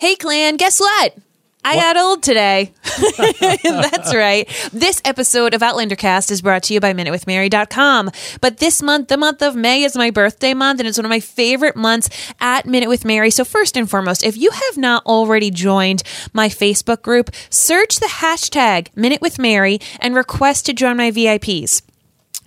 Hey, clan, guess what? I got old today. That's right. This episode of Outlander Cast is brought to you by MinuteWithMary.com. But this month, the month of May, is my birthday month, and it's one of my favorite months at Minute with Mary. So, first and foremost, if you have not already joined my Facebook group, search the hashtag Minute with Mary and request to join my VIPs.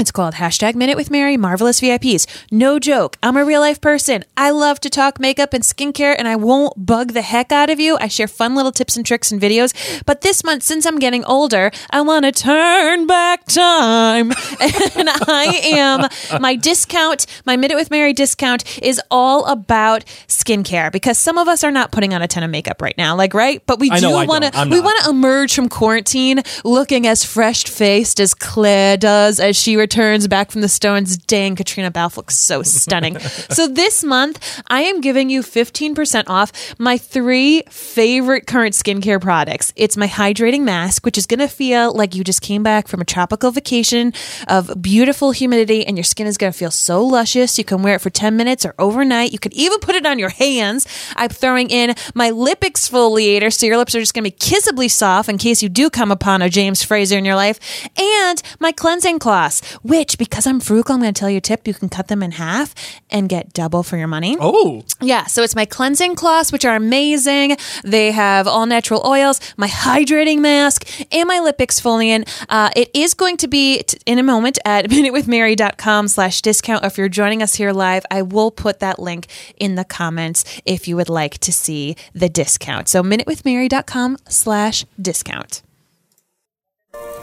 It's called hashtag Minute with Mary Marvelous VIPs. No joke. I'm a real life person. I love to talk makeup and skincare, and I won't bug the heck out of you. I share fun little tips and tricks and videos. But this month, since I'm getting older, I want to turn back time. and I am, my discount, my Minute with Mary discount is all about skincare because some of us are not putting on a ton of makeup right now. Like, right? But we I do want to, we want to emerge from quarantine looking as fresh faced as Claire does as she returns back from the Stones. Dang, Caitríona Balfe looks so stunning. so this month, I am giving you 15% off my three favorite current skincare products. It's my hydrating mask, which is going to feel like you just came back from a tropical vacation of beautiful humidity, and your skin is going to feel so luscious. You can wear it for 10 minutes or overnight. You could even put it on your hands. I'm throwing in my lip exfoliator, so your lips are just going to be kissably soft in case you do come upon a James Fraser in your life, and my cleansing cloths, which, because I'm frugal, I'm going to tell you a tip you can cut them in half and get double for your money. Oh, Yeah, so it's my cleansing cloths, which are amazing. They have all natural oils, my hydrating mask, and my lip exfoliant. Uh, it is going to be t- in a moment at minutewithmary.com slash discount. If you're joining us here live, I will put that link in the comments if you would like to see the discount. So minutewithmary.com slash discount.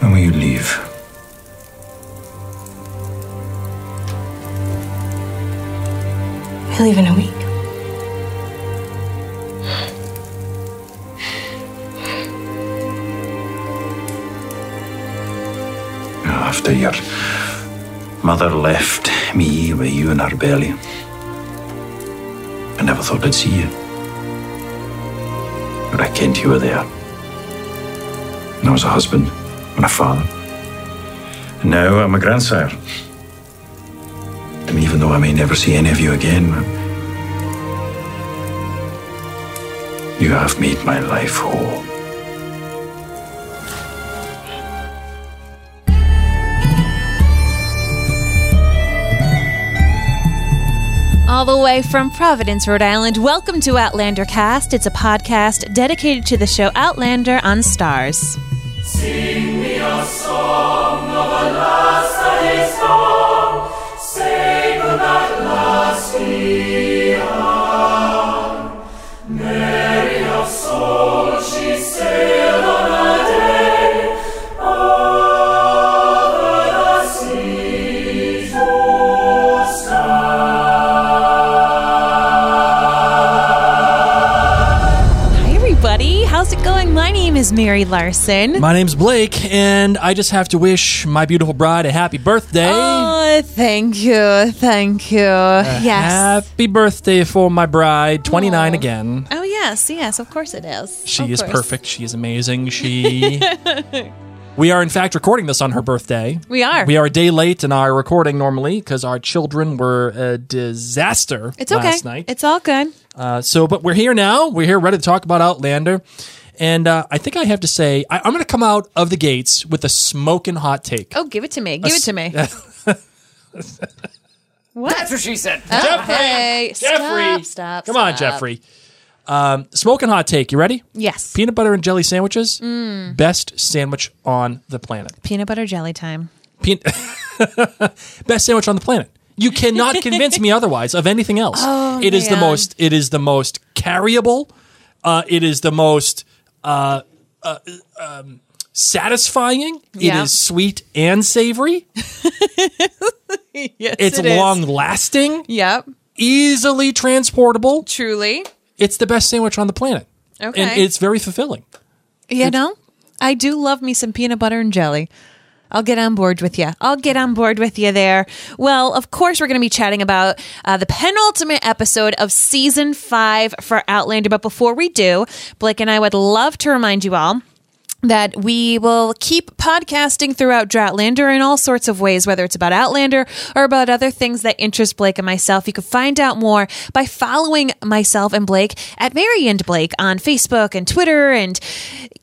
When will you leave? Leave in a week. After your mother left me with you in her belly, I never thought I'd see you. But I kent you were there. And I was a husband and a father. And now I'm a grandsire. And even though I may never see any of you again, you have made my life whole. All the way from Providence, Rhode Island, welcome to Outlander Cast. It's a podcast dedicated to the show Outlander on Starz. Hi, Mary Larson. my name's Blake, and I just have to wish my beautiful bride a happy birthday. Oh, thank you. Thank you. yes. Happy birthday for my bride, 29 Aw. again. Oh, yes. Yes, of course it is. She Of is course. perfect. She is amazing. She. we are, in fact, recording this on her birthday. We are. We are a day late in our recording normally because our children were a disaster It's okay. last night. It's all good. Uh, so, but we're here now. We're here ready to talk about Outlander. And uh, I think I have to say, I, I'm going to come out of the gates with a smoking hot take. Oh, give it to me. Give it to me. what? That's what she said. Okay. Jeffrey! Stop, stop, Come on, stop. Jeffrey. Um, smoking hot take. You ready? Yes. Peanut butter and jelly sandwiches. Mm. Best sandwich on the planet. Peanut butter jelly time. Peanut best sandwich on the planet. You cannot convince me otherwise of anything else. Oh, It is the most. It is the most carryable. Uh, it is the most uh, uh, um, satisfying. Yeah. It is sweet and savory. yes, It's it is. long lasting, Yep. easily transportable. Truly. It's the best sandwich on the planet. Okay. And it's very fulfilling. You know, I do love me some peanut butter and jelly. I'll get on board with you. I'll get on board with you there. Well, of course, we're going to be chatting about uh, the penultimate episode of season five for Outlander. But before we do, Blake and I would love to remind you all that we will keep podcasting throughout Droughtlander in all sorts of ways, whether it's about Outlander or about other things that interest Blake and myself. You can find out more by following myself and Blake at Mary and Blake on Facebook and Twitter and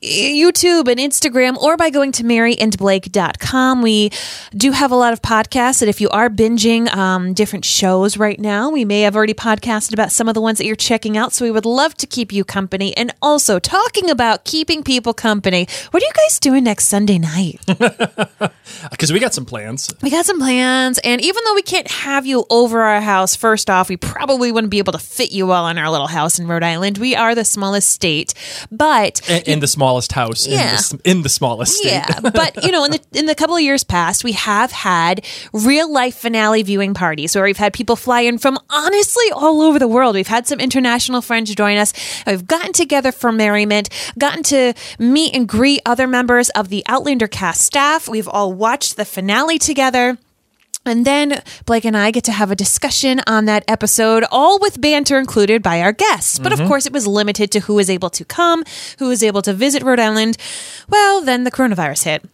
YouTube and Instagram, or by going to maryandblake.com. We do have a lot of podcasts that if you are binging um, different shows right now, we may have already podcasted about some of the ones that you're checking out. So we would love to keep you company. And also talking about keeping people company. What are you guys doing next Sunday night? Because we got some plans. We got some plans, and even though we can't have you over our house, first off, we probably wouldn't be able to fit you all in our little house in Rhode Island. We are the smallest state, but In, the smallest house. Yeah. In, the, in the smallest state. yeah, but you know, in the in the couple of years past, we have had real life finale viewing parties where we've had people fly in from honestly all over the world. We've had some international friends join us. We've gotten together for merriment, gotten to meet and greet other members of the Outlander cast staff. We've all watched the finale together. And then Blake and I get to have a discussion on that episode, all with banter included by our guests. But of mm-hmm. course, it was limited to who was able to come, who was able to visit Rhode Island. Well, then the coronavirus hit,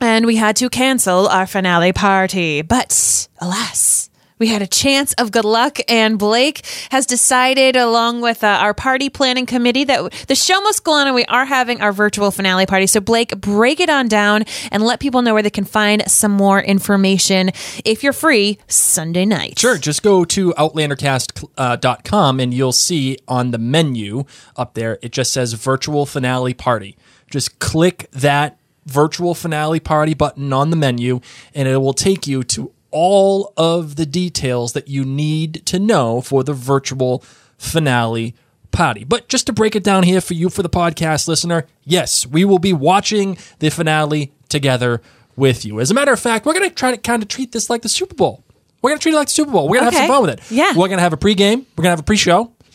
and we had to cancel our finale party. But alas, we had a chance of good luck, and Blake has decided, along with uh, our party planning committee, that the show must go on, and we are having our virtual finale party. So, Blake, break it on down and let people know where they can find some more information if you're free Sunday night. Sure, just go to outlandercast.com and you'll see on the menu up there, it just says virtual finale party. Just click that virtual finale party button on the menu and it will take you to all of the details that you need to know for the virtual finale party. But just to break it down here for you, for the podcast listener, yes, we will be watching the finale together with you. As a matter of fact, we're going to try to kind of treat this like the Super Bowl. We're going to treat it like the Super Bowl. We're going to Okay. have some fun with it. Yeah. We're going to have a pregame. We're going to have a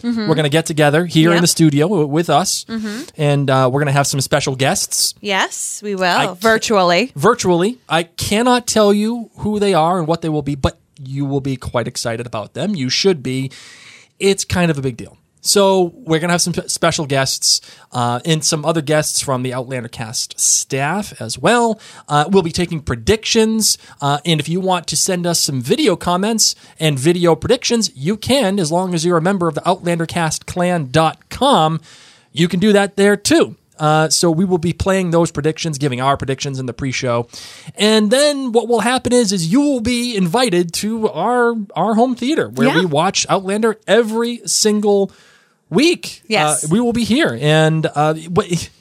pre-show. We're going to get together here in the studio with us, and uh, we're going to have some special guests Yes, we will. I- Virtually. virtually. I cannot tell you who they are and what they will be, but you will be quite excited about them. You should be. It's kind of a big deal. So we're gonna have some special guests uh, and some other guests from the Outlander cast staff as well. Uh, we'll be taking predictions, uh, and if you want to send us some video comments and video predictions, you can, as long as you're a member of the OutlanderCastClan.com. You can do that there too. Uh, so we will be playing those predictions, giving our predictions in the pre-show, and then what will happen is is you will be invited to our our home theater where Yeah. we watch Outlander every single week. Yes. uh, we will be here, and uh,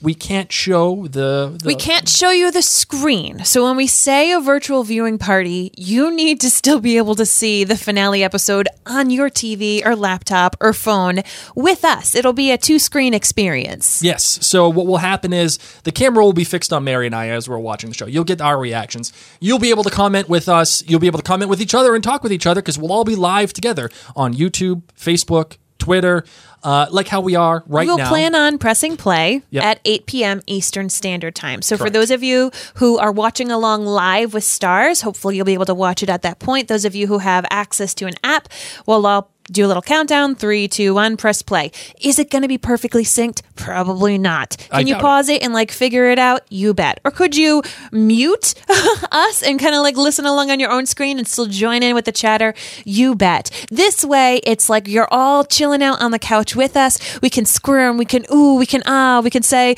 we can't show the, the We can't show you the screen. So when we say a virtual viewing party, you need to still be able to see the finale episode on your TV or laptop or phone with us. It'll be a two screen experience. Yes. So what will happen is the camera will be fixed on Mary and I as we're watching the show. You'll get our reactions. You'll be able to comment with us. You'll be able to comment with each other and talk with each other because we'll all be live together on YouTube, Facebook, Twitter, uh, like how we are right We'll now. plan on pressing play Yep. at 8 p.m. Eastern Standard Time. So, for those of you who are watching along live with Starz, hopefully you'll be able to watch it at that point. Those of you who have access to an app, well, I'll do a little countdown three, two, one, press play. Is it going to be perfectly synced? Probably not. Can you doubt it. pause it and like figure it out? You bet. Or could you mute us and kind of like listen along on your own screen and still join in with the chatter? You bet. This way, it's like you're all chilling out on the couch with us. We can squirm, we can ooh, we can ah, we can say,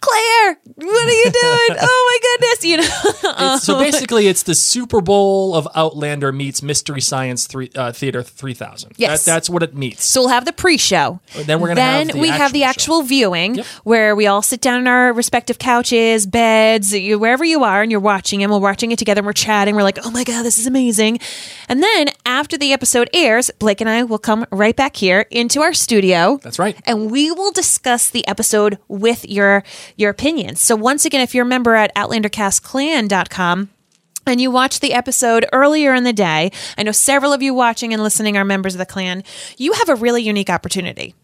Claire, what are you doing? oh my goodness, you know. So basically, it's the Super Bowl of Outlander meets Mystery Science three, uh, Theater 3000. Yes. That, that's what it meets. So we'll have the pre-show. Then we're gonna then have the we have the actual actual viewing Yep. where we all sit down on our respective couches, beds, you- wherever you are, and you're watching and we're watching it together and we're chatting. We're like, oh my god, this is amazing. And then after the episode airs, Blake and I will come right back here into our studio. That's right. And we will discuss the episode with your your opinions. So once again, if you're a member at OutlanderCastClan.com and you watched the episode earlier in the day, I know several of you watching and listening are members of the clan, you have a really unique opportunity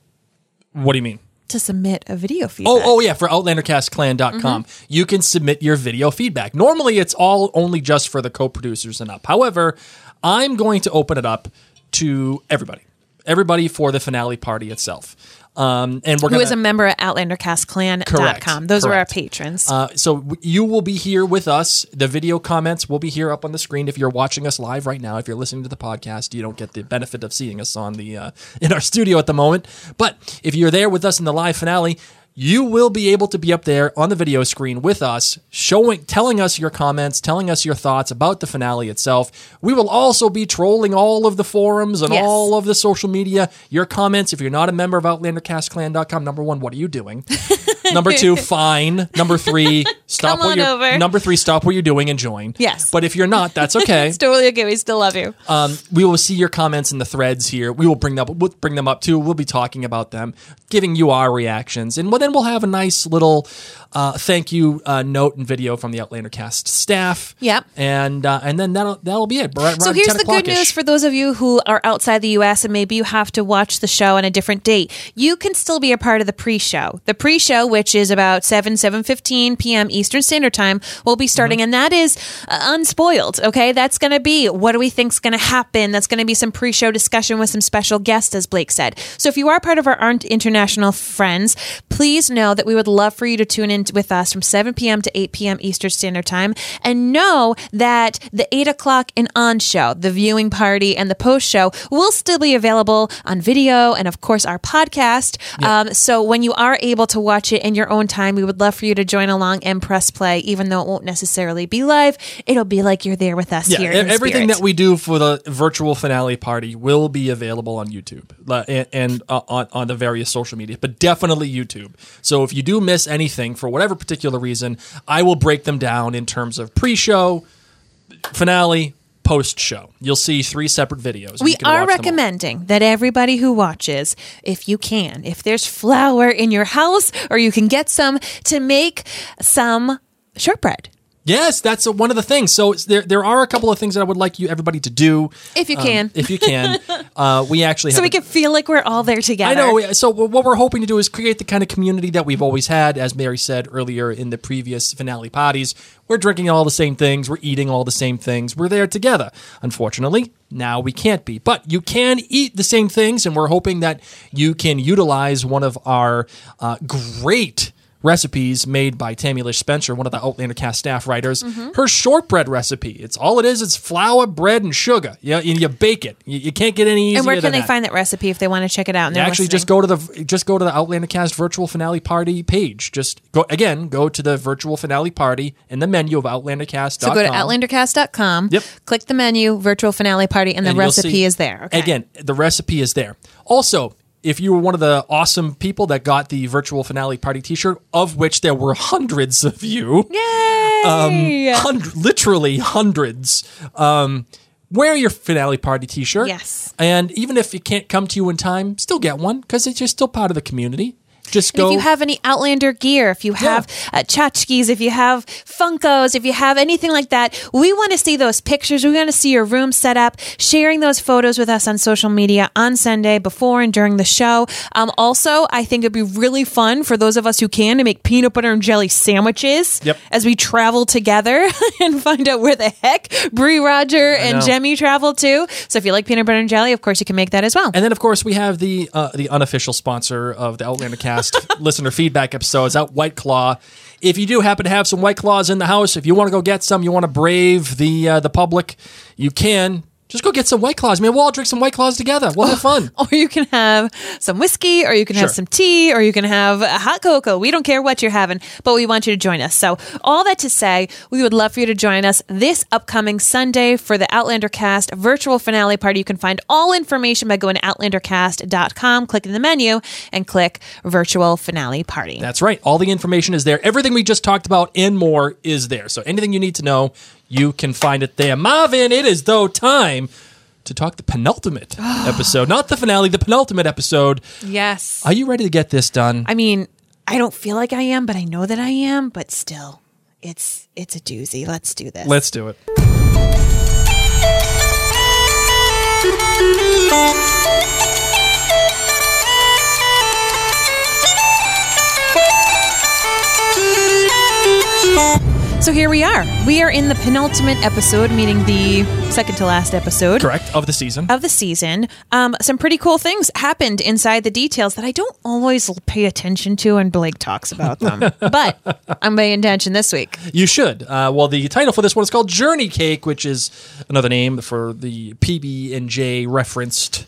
What do you mean? to submit a video feedback. Oh, oh yeah, for OutlanderCastClan.com, mm-hmm. you can submit your video feedback. Normally, it's all only just for the co-producers and up. However, I'm going to open it up to everybody. everybody for the finale party itself. Um, and we're Who gonna, is a member at OutlanderCastClan.com. Correct, Those are our patrons. Uh, so w- you will be here with us. The video comments will be here up on the screen. If you're watching us live right now, if you're listening to the podcast, you don't get the benefit of seeing us on the uh, in our studio at the moment. But if you're there with us in the live finale. You will be able to be up there on the video screen with us, showing, telling us your comments, telling us your thoughts about the finale itself. We will also be trolling all of the forums and Yes. all of the social media. Your comments, if you're not a member of OutlanderCastClan.com, number one, what are you doing? Number two, fine. Number three, stop Come what on you're. over. Number three, stop what you're doing and join. Yes. But if you're not, that's okay. it's totally okay. We still love you. um, we will see your comments in the threads here. We will bring them. We'll bring them up too. We'll be talking about them, giving you our reactions, and well, then we'll have a nice little uh, thank you uh, note and video from the Outlander Cast staff. Yep. And uh, and then that'll that'll be it. Right, So here's the good news for those of you who are outside the US and maybe you have to watch the show on a different date. You can still be a part of the pre-show. The pre-show, which is about 7 7:15 p.m. Eastern Standard Time, will be starting Mm-hmm. and that is uh, unspoiled, okay? That's going to be what do we think's going to happen? That's going to be some pre-show discussion with some special guests as Blake said. So if you are part of our Aren't international friends, please know that we would love for you to tune in with us from 7 p.m. to 8 p.m. Eastern Standard Time and know that the 8 o'clock and on show, the viewing party, and the post show will still be available on video and, of course, our podcast. Um, so when you are able to watch it in your own time, we would love for you to join along and press play, even though it won't necessarily be live. It'll be like you're there with us Yeah, here. in everything that we do for the virtual finale party will be available on YouTube and, and uh, on, on the various social media, but definitely YouTube. So if you do miss anything for whatever particular reason, I will break them down in terms of pre-show, finale, post-show. You'll see three separate videos. We are watch them all. recommending that everybody who watches, if you can, if there's flour in your house or you can get some, to make some shortbread. Yes, that's one of the things. So there, there are a couple of things that I would like you everybody to do If you um, can. if you can. Uh, we actually So we a- can feel like we're all there together. I know. So what we're hoping to do is create the kind of community that we've always had, as Mary said earlier in the previous finale parties. We're drinking all the same things. We're eating all the same things. We're there together. Unfortunately, now we can't be. But you can eat the same things, and we're hoping that you can utilize one of our uh, great recipes made by Tammy Lish Spencer, one of the Outlander cast staff writers. Mm-hmm. Her shortbread recipe. It's all it is. It's flour, bread, and sugar. Yeah, and you bake it. You, you can't get any easier and where can they that. find that recipe if they want to check it out? Actually, just go to the just go to the Outlander Cast virtual finale party page. Just go again. Go to the virtual finale party in the menu of OutlanderCast. So go to outlandercast.com, Yep. click the menu, virtual finale party, and the and recipe see- is there. Okay. Again, the recipe is there. Also, if you were one of the awesome people that got the virtual finale party T-shirt, of which there were hundreds of you, Yay! hund- literally hundreds. Um, wear your finale party T-shirt. Yes. and even if it can't come to you in time, still get one because it's just still part of the community. Just go. if you have any Outlander gear, if you have uh, tchotchkes, if you have Funkos, if you have anything like that, we want to see those pictures. We want to see your room set up, sharing those photos with us on social media on Sunday before and during the show. Um, also, I think it'd be really fun for those of us who can to make peanut butter and jelly sandwiches Yep. as we travel together and find out where the heck Bree Roger and. Jemmy travel to. So if you like peanut butter and jelly, of course you can make that as well. And then, of course, we have the uh, the unofficial sponsor of the Outlander Cast listener feedback episodes, out White Claw. If you do happen to have some White Claws in the house, if you want to go get some, you want to brave the uh, the public, you can. Just go get some White Claws. Man, we'll all drink some White Claws together. We'll have fun. or you can have some whiskey, or you can have Sure. some tea, or you can have a hot cocoa. We don't care what you're having, but we want you to join us. So, all that to say, we would love for you to join us this upcoming Sunday for the Outlander Cast virtual finale party. You can find all information by going to outlandercast.com, clicking the menu, and click virtual finale party. That's right. All the information is there. Everything we just talked about and more is there. So anything you need to know, you can find it there. Marvin, it is though time to talk the penultimate episode, not the finale, the penultimate episode. yes. Are you ready to get this done? I mean, I don't feel like I am, but I know that I am, but still. It's it's a doozy. Let's do this. Let's do it. So here we are. We are in the penultimate episode, meaning the second to last episode. Correct of the season. Of the season. Um, some pretty cool things happened inside the details that I don't always pay attention to, and Blake talks about them. but I'm paying attention this week. You should. Uh, well, the title for this one is called Journeycake, which is another name for the PB and J referenced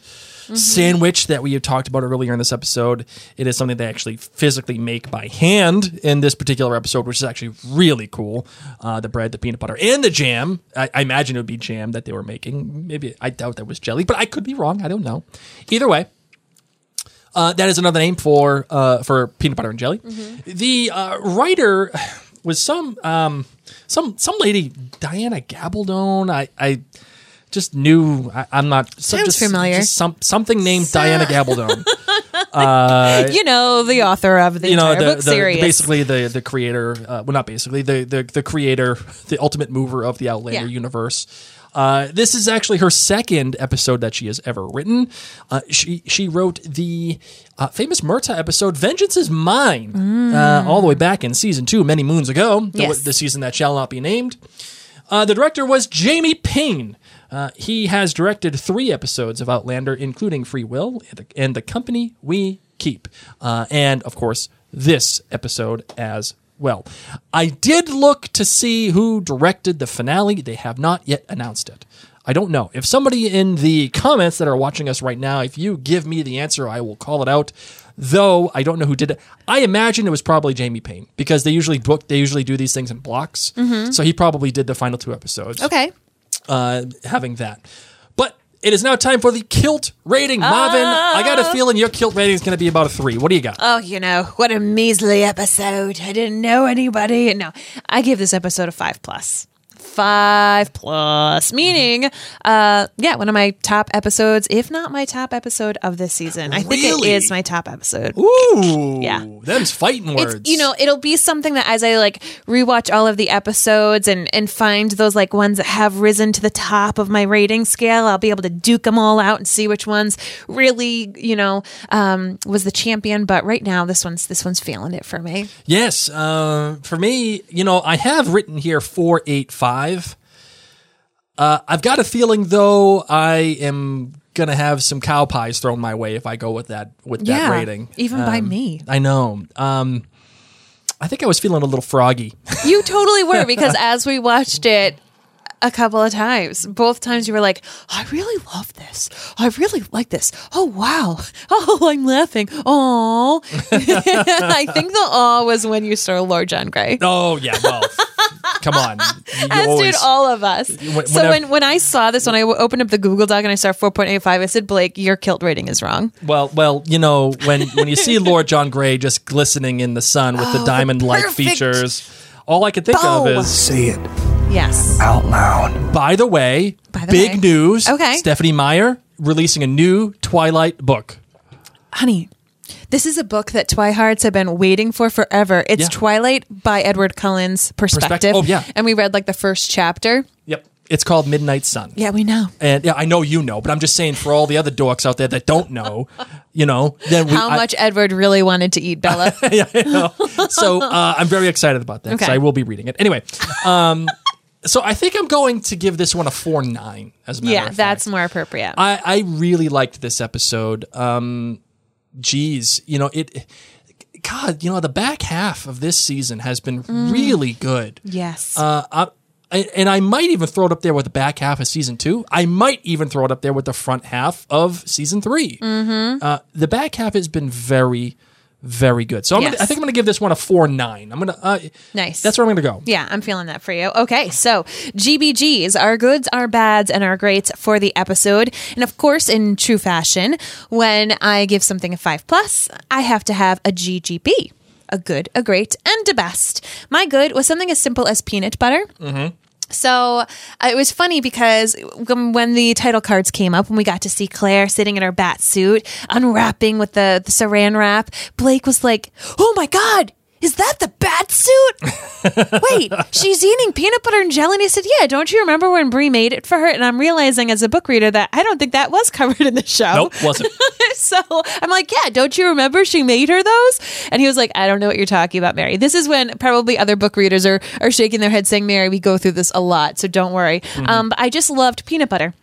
sandwich that we have talked about earlier in this episode. It is something they actually physically make by hand in this particular episode, which is actually really cool. Uh, the bread, the peanut butter, and the jam. I, I imagine it would be jam that they were making. Maybe I doubt that was jelly, but I could be wrong. I don't know. Either way. Uh, that is another name for uh, for peanut butter and jelly. The uh, writer was some um, some some lady Diana Gabaldon. I, I just new. I, I'm not so Sounds just, familiar. just some something named Diana Gabaldon. you know, the author of the you know the, book the- series. basically the the creator uh, well not basically the, the the creator the ultimate mover of the Outlander Yeah. universe. Uh, this is actually her second episode that she has ever written. Uh, she she wrote the uh, famous Murtagh episode "Vengeance Is Mine" uh, all the way back in season two, many moons ago. The, Yes. the season that shall not be named. Uh, the director was Jamie Payne. Uh, he has directed three episodes of Outlander, including Free Will and the, and the Company We Keep, uh, and of course this episode as well. I did look to see who directed the finale. They have not yet announced it. I don't know. If somebody in the comments that are watching us right now, if you give me the answer, I will call it out. Though I don't know who did it. I imagine it was probably Jamie Payne because they usually book they usually do these things in blocks. So he probably did the final two episodes okay. Uh, having that. But it is now time for the kilt rating. Marvin, I got a feeling your kilt rating is going to be about a three. What do you got? Oh, you know, what a measly episode. I didn't know anybody. No, I give this episode a five plus. Five plus, meaning, uh, yeah, one of my top episodes, if not my top episode of this season. I think Really? it is my top episode. Ooh, Yeah. them's fighting words. It's, you know, it'll be something that as I like rewatch all of the episodes and and find those like ones that have risen to the top of my rating scale, I'll be able to duke them all out and see which ones really, you know, um, was the champion. But right now, this one's this one's feeling it for me. Yes, uh, for me, you know, I have written here four eight five. Uh, I've got a feeling though I am gonna have some cow pies thrown my way if I go with that with that rating. even by Um, me. I know. Um, I think I was feeling a little froggy. You totally were because as we watched it a couple of times, both times you were like, "I really love this. I really like this. Oh wow. Oh, I'm laughing. Oh." I think the awe was when you saw Lord John Grey. oh yeah, well, come on. You As always- did all of us. When- so when, when I saw this, when I w- opened up the Google Doc and I saw 4.85, I said, Blake, your kilt rating is wrong. Well, well, you know, when when you see Lord John Grey just glistening in the sun with Oh, the the diamond-like features, all I could think bow. of is, Say it Yes. out loud. by the way, By the big way. news. Okay. Stephenie Meyer releasing a new Twilight book. Honey, this is a book that Twihards have been waiting for forever. It's Yeah. Twilight by Edward Cullen's perspective. Oh, yeah. And we read like the first chapter. Yep. It's called Midnight Sun. Yeah, we know. And yeah, I know you know, but I'm just saying for all the other dorks out there that don't know, you know, then we, How I- much Edward really wanted to eat Bella. yeah, I know. So uh, I'm very excited about that because Okay. I will be reading it anyway. Um, so I think I'm going to give this one a four nine. As a matter yeah, that's more appropriate. I, I really liked this episode. Um, geez, you know it. God, you know the back half of this season has been really good. yes. Uh, I, I- and I might even throw it up there with the back half of season two. I might even throw it up there with the front half of season 3 Mm-hmm. Uh, the back half has been very, very good. So I'm Yes. gonna, I think I'm going to give this one a four nine. I'm gonna. Uh, Nice. That's where I'm going to go. Yeah, I'm feeling that for you. Okay, so GBGs, our goods, our bads, and our greats for the episode. And of course, in true fashion, when I give something a five plus, I have to have a GGB. A good, a great, and a best. My good was something as simple as peanut butter. So uh, it was funny because when the title cards came up, when we got to see Claire sitting in her bat suit, unwrapping with the, the saran wrap, Blake was like, "Oh my god, is that the bat suit? Wait, she's eating peanut butter and jelly. And he said, yeah, don't you remember when Bree made it for her? And I'm realizing as a book reader that I don't think that was covered in the show. Nope, wasn't. so I'm like, yeah, don't you remember she made her those? And he was like, I don't know what you're talking about, Mary. This is when probably other book readers are, are shaking their heads saying, Mary, we go through this a lot, so don't worry. Mm-hmm. Um, but I just loved peanut butter.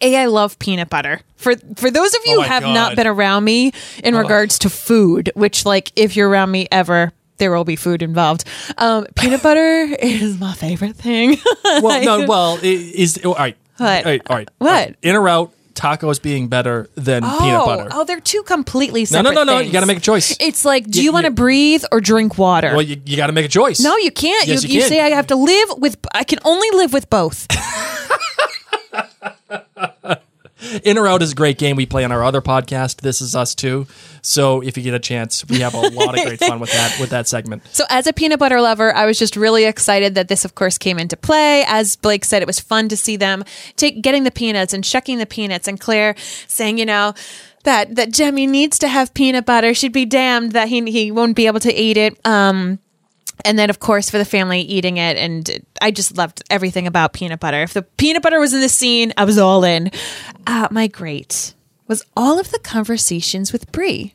A, I love peanut butter. For for those of you Oh who have God. not been around me in regards to food, which like if you're around me ever, there will be food involved. Um, peanut butter is my favorite thing. Well, no, well, is all right. What? All right, all right. What? all right. In or out, tacos being better than peanut butter. Oh, they're two completely no, separate no, no, no. You things. got to make a choice. It's like, do Y- you want to breathe or drink water? well, you, you got to make a choice. no, you can't. Yes, you, you you can. say I have to live with. I can only live with both. In or out is a great game we play on our other podcast. This is us too. So if you get a chance, we have a lot of great fun with that with that segment. So, as a peanut butter lover, I was just really excited that this, of course, came into play. As Blake said, it was fun to see them take getting the peanuts and shucking the peanuts, and Claire saying, you know. That, that Jemmy needs to have peanut butter. She'd be damned that he he won't be able to eat it. Um, and then of course for the family eating it and i just loved everything about peanut butter. If the peanut butter was in the scene i was all in. Uh, my great was all of the conversations with Bree.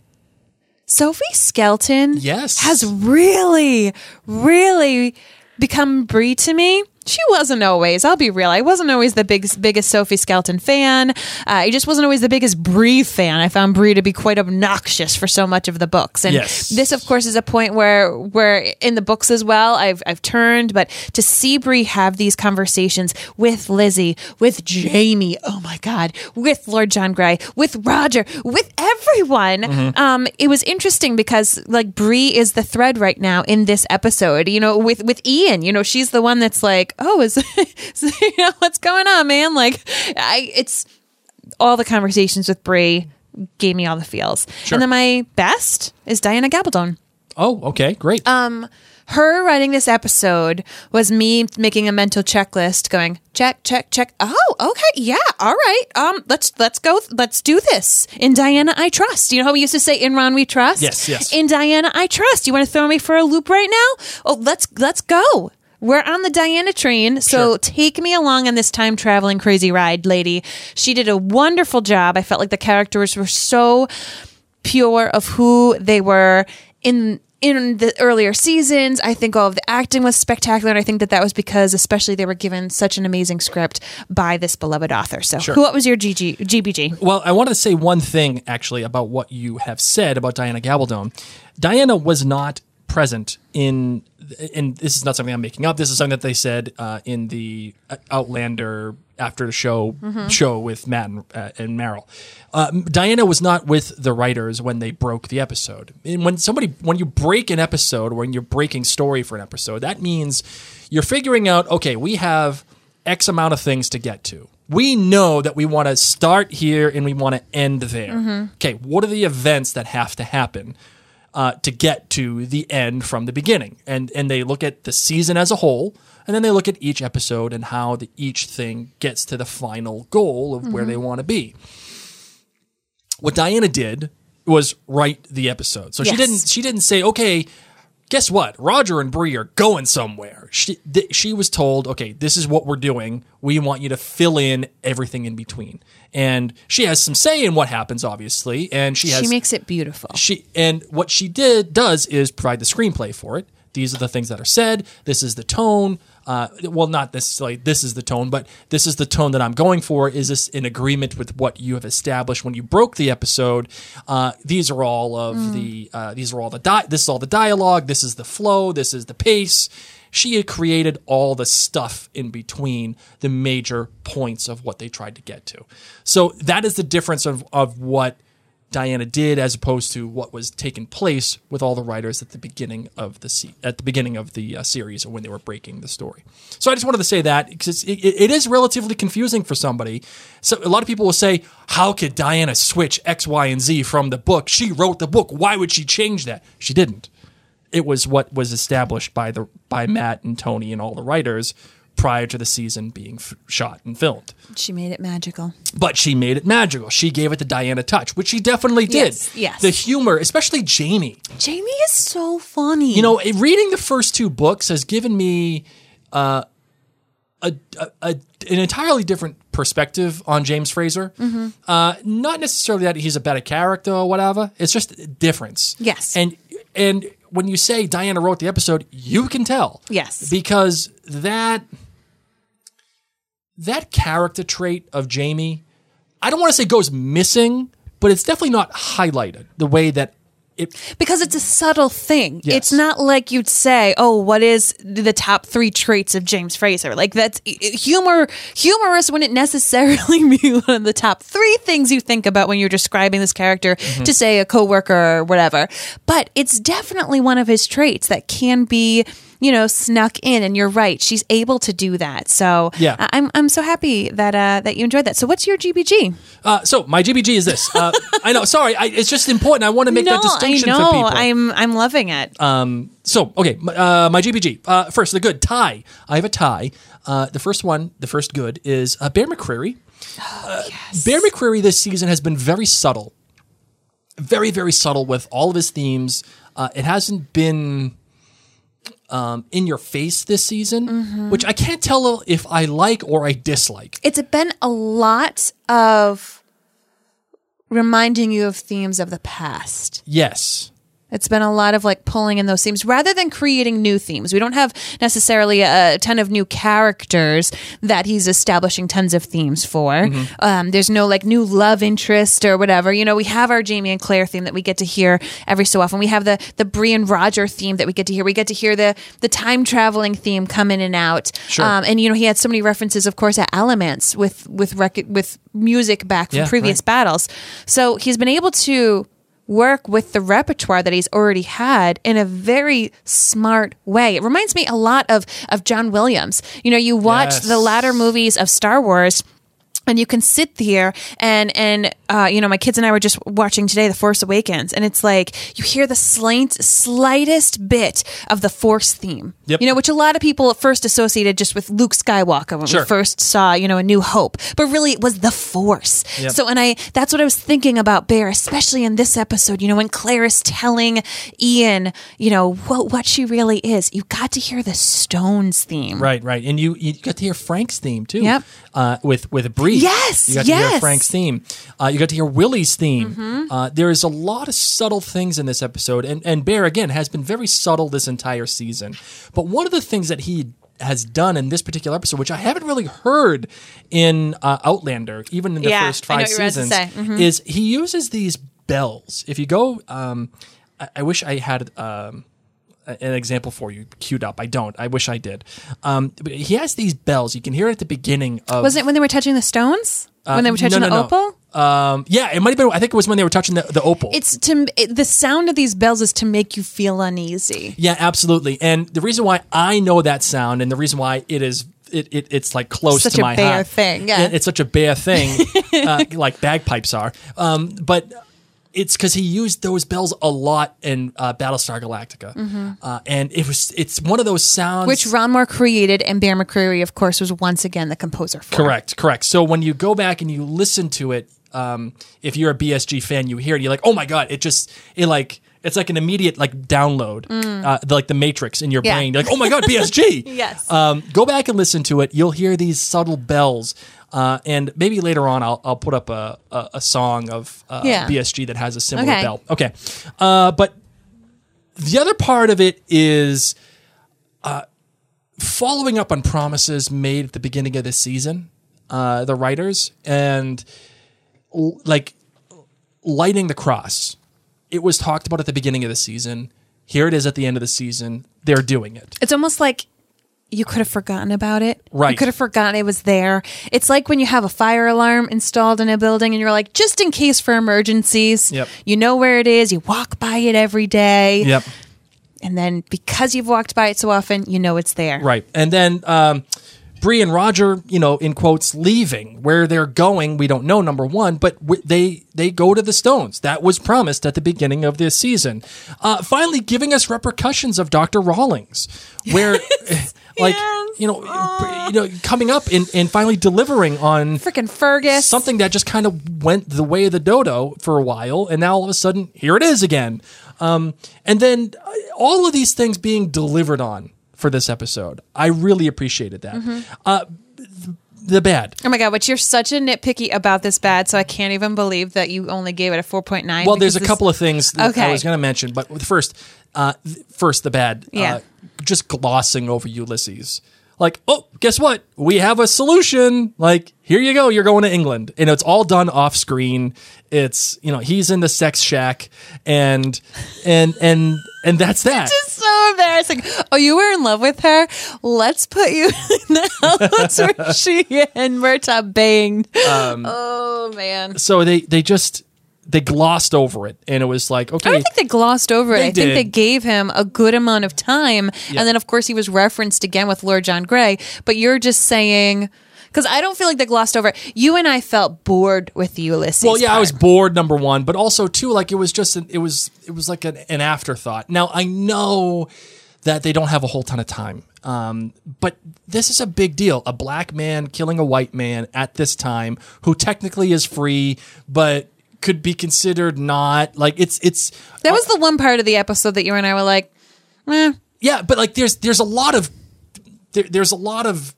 Sophie skelton Yes. has really really become Bree to me she wasn't always. I'll be real. I wasn't always the biggest biggest Sophie Skelton fan. Uh, I just wasn't always the biggest Bree fan. I found Bree to be quite obnoxious for so much of the books. And Yes. this, of course, is a point where where in the books as well, I've I've turned. But to see Bree have these conversations with Lizzie, with Jamie, oh my God, with Lord John Grey, with Roger, with everyone, um, it was interesting because like Bree is the thread right now in this episode. You know, with with Ian, you know, she's the one that's like, oh, is, you know what's going on, man? Like, I it's all the conversations with Bree gave me all the feels. Sure. And then my best is Diana Gabaldon. Oh, okay, great. Um, her writing this episode was me making a mental checklist, going check, check, check. Oh, okay, yeah, all right. Um, let's let's go. Let's do this. In Diana, I trust. You know how we used to say, "In Ron, we trust." Yes, yes. In Diana, I trust. You want to throw me for a loop right now? Oh, let's let's go. We're on the Diana train, so Sure. take me along on this time traveling crazy ride, lady. She did a wonderful job. I felt like the characters were so pure of who they were in in the earlier seasons. I think all of the acting was spectacular, and I think that that was because, especially, they were given such an amazing script by this beloved author. So, Sure. who, what was your GG, GBG? Well, I wanted to say one thing actually about what you have said about Diana Gabaldon. Diana was not present in, and this is not something I'm making up. This is something that they said uh, in the Outlander after the show show with Matt and, uh, and Maril. Uh, Diana was not with the writers when they broke the episode. And when somebody when you break an episode, when you're breaking story for an episode, that means you're figuring out. Okay, we have X amount of things to get to. We know that we want to start here and we want to end there. Okay, what are the events that have to happen uh, to get to the end from the beginning? And and they look at the season as a whole, and then they look at each episode and how the, each thing gets to the final goal of where they want to be. What Diana did was write the episode, so she didn't she didn't say okay guess what? Roger and Bree are going somewhere. She th- she was told, okay, this is what we're doing. We want you to fill in everything in between. And she has some say in what happens, obviously. And she has She makes it beautiful. she and what she did does is provide the screenplay for it. These are the things that are said. This is the tone. Uh, well, not necessarily this is the tone, but this is the tone that I'm going for. Is this in agreement with what you have established when you broke the episode? Uh, these are all of the uh, these are all the di- this is all the dialogue. This is the flow. This is the pace. She had created all the stuff in between the major points of what they tried to get to. So that is the difference of of what Diana did as opposed to what was taking place with all the writers at the beginning of the se- at the beginning of the uh, series or when they were breaking the story. So I just wanted to say that because it, it is relatively confusing for somebody. So a lot of people will say, "How could Diana switch X, Y, and Z from the book? She wrote the book. Why would she change that?" She didn't. It was what was established by the by Matt and Toni and all the writers prior to the season being f- shot and filmed. She made it magical. But she made it magical. She gave it the Diana touch, which she definitely did. Yes, yes. The humor, especially Jamie. Jamie is so funny. You know, reading the first two books has given me uh, a, a, a an entirely different perspective on James Fraser. Mm-hmm. Uh, not necessarily that he's a better character or whatever. It's just a difference. Yes. and and when you say Diana wrote the episode, you can tell. Yes. because that that character trait of Jamie, I don't want to say goes missing, but it's definitely not highlighted the way that it because it's a subtle thing. Yes. It's not like you'd say, "Oh, what is the top three traits of James Fraser?" Like that's humor. Humorous wouldn't necessarily be one of the top three things you think about when you're describing this character Mm-hmm. to say a coworker or whatever. But it's definitely one of his traits that can be. You know, snuck in, and you're right. She's able to do that. So, Yeah. I- I'm I'm so happy that uh, that you enjoyed that. So, what's your GBG? Uh, so my GBG is this. Uh, I know. Sorry, I, it's just important. I want to make that distinction I know. for people. I'm I'm loving it. Um. so okay, uh, my GBG. Uh, first, the good tie. I have a tie. Uh, the first one, the first good is uh, Bear McCreary. Uh, Bear McCreary this season has been very subtle, very very subtle with all of his themes. Uh, it hasn't been um, in your face this season, Mm-hmm. which I can't tell if I like or I dislike. it's been a lot of reminding you of themes of the past. Yes. It's been a lot of like pulling in those themes rather than creating new themes. We don't have necessarily a, ton of new characters that he's establishing tons of themes for. Um, there's no like new love interest or whatever. You know, we have our Jamie and Claire theme that we get to hear every so often. We have the the Bree and Roger theme that we get to hear. We get to hear the the time traveling theme come in and out. Sure. Um, and you know, he had so many references, of course, at Elements with with rec- with music back from Yeah, previous right. battles. So he's been able to work with the repertoire that he's already had in a very smart way. It reminds me a lot of of John Williams. You know, you watch Yes. the latter movies of Star Wars and you can sit there and and uh, you know my kids and I were just watching today The Force Awakens and it's like you hear the slight, slightest bit of the Force theme Yep. you know which a lot of people at first associated just with Luke Skywalker when Sure. we first saw you know a New Hope but really it was the Force Yep. so and I that's what I was thinking about Bear especially in this episode you know when Claire is telling Ian you know what what she really is you got to hear the Stones theme Right, right, and you you got to hear Frank's theme too. Yep. Uh, with with Yes, you got to hear. Frank's theme. Uh, you got to hear Willie's theme. Mm-hmm. Uh, there is a lot of subtle things in this episode, and and Bear again has been very subtle this entire season. But one of the things that he has done in this particular episode, which I haven't really heard in uh, Outlander, even in the Yeah, first five what you were about to seasons. Mhm. is he uses these bells. If you go, um, I, I wish I had. Um, an example for you queued up. I don't. I wish I did. Um, but he has these bells. You can hear it at the beginning of. Was it when they were touching the stones? when they were Uh, no, touching no, the no. opal? Um, yeah, it might have been. I think it was when they were touching the, the opal. It's to it, the sound of these bells is to make you feel uneasy. yeah, absolutely. And the reason why I know that sound, and the reason why it is. It, it, it's like close Such to my heart. thing, yeah. It- it's such a bear thing, uh, like bagpipes are. Um, but it's because he used those bells a lot in uh, Battlestar Galactica, uh, and it was it's one of those sounds Mm-hmm. Which Ron Moore created, and Bear McCreary, of course, was once again the composer for. Correct, correct. So when you go back and you listen to it, um, if you're a BSG fan, you hear it, you're like, oh my god, it just it like it's like an immediate like download, uh, the, like the Matrix in your Mm. Yeah. brain. You're like, oh my god, BSG. Yes. Um, go back and listen to it. You'll hear these subtle bells. Uh, and maybe later on, I'll, I'll put up a, a, a song of uh, Yeah. BSG that has a similar Okay. bell. Okay. Uh, but the other part of it is uh, following up on promises made at the beginning of this season, uh, the writers, and l- like lighting the cross. It was talked about at the beginning of the season. Here it is at the end of the season. They're doing it. It's almost like you could have forgotten about it. Right. You could have forgotten it was there. It's like when you have a fire alarm installed in a building and you're like, just in case for emergencies. Yep. You know where it is. You walk by it every day. Yep. And then because you've walked by it so often, you know it's there. Right. And then um, Bree and Roger, you know, in quotes, leaving. Where they're going, we don't know. Number one, but w- they they go to the Stones. That was promised at the beginning of this season. Uh, finally, giving us repercussions of Doctor Rawlings, where like Yes. you know, you know, coming up and, and finally delivering on Freaking Fergus. something that just kind of went the way of the dodo for a while, and now all of a sudden here it is again. Um, and then uh, all of these things being delivered on for this episode, I really appreciated that. Mm-hmm. Uh, the bad. Oh my god, but you're such a nitpicky about this bad, so I can't even believe that you only gave it a 4.9. Well, there's a couple of things that I was going to mention, but first, uh, first the bad. Yeah. Uh, just glossing over Ulysses. Like, oh, guess what? We have a solution. Like, here you go. You're going to England, and it's all done off screen. It's you know he's in the sex shack, and and and and that's that. It's so embarrassing. Oh, you were in love with her? Let's put you in the house where she and Murtagh banged. Um, oh man. so they they just they glossed over it, and it was like, okay I don't think they glossed over it. They I think they gave him a good amount of time. And then, of course, he was referenced again with Lord John Grey. But you're just saying, because I don't feel like they glossed over it. You and I felt bored with Ulysses. Well, yeah, I was bored. Number one, but also too, like it was just an, it was it was like an, an afterthought. Now I know that they don't have a whole ton of time, um, but this is a big deal. A black man killing a white man at this time, who technically is free, but could be considered not like it's it's That was the one part of the episode that you and I were like, eh. yeah, but like there's there's a lot of there, there's a lot of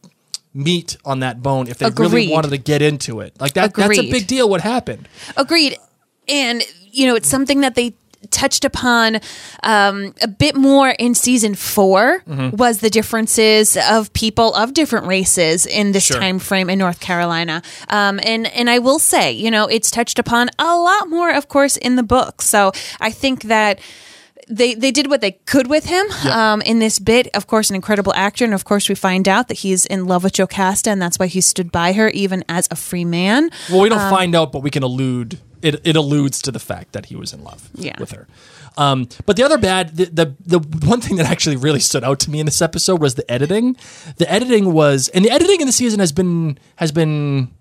meat on that bone if they really wanted to get into it. Like that that's a big deal. What happened? Agreed. And, you know, it's something that they touched upon um, a bit more in season 4 Mm-hmm. was the differences of people of different races in this Sure. time frame in North Carolina. Um, and and I will say, you know, it's touched upon a lot more, of course, in the book. So I think that they they did what they could with him um, in this bit. Of course, an incredible actor, and of course, we find out that he's in love with Jocasta, and that's why he stood by her even as a free man. Well, we don't Um, find out, but we can allude. It, it alludes to the fact that he was in love Yeah. with her. Um, but the other bad, the, the the one thing that actually really stood out to me in this episode was the editing. The editing was, and the editing in the season has been has been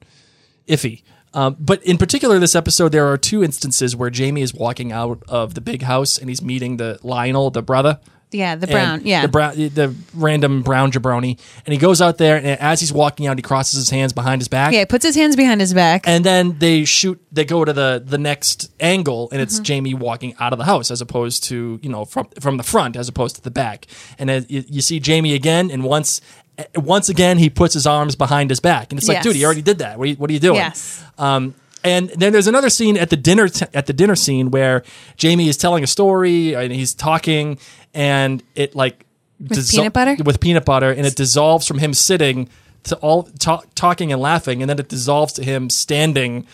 iffy. Um, but in particular, this episode, there are two instances where Jamie is walking out of the big house and he's meeting the Lionel, the brother. Yeah, the And brown. Yeah, the brown, the random brown jabroni, and he goes out there, and as he's walking out, he crosses his hands behind his back. Yeah, he puts his hands behind his back. and then they shoot they go to the the next angle and Mm-hmm. it's jamie walking out of the house as opposed to you know from from the front as opposed to the back and as you, you see jamie again and once once again he puts his arms behind his back and it's like Yes. dude he already did that what are you, what are you doing Yes. um and then there's another scene at the dinner t- at the dinner scene where Jamie is telling a story and he's talking and it like With peanut butter? with peanut butter and it dissolves from him sitting to all talk, talking and laughing and then it dissolves to him standing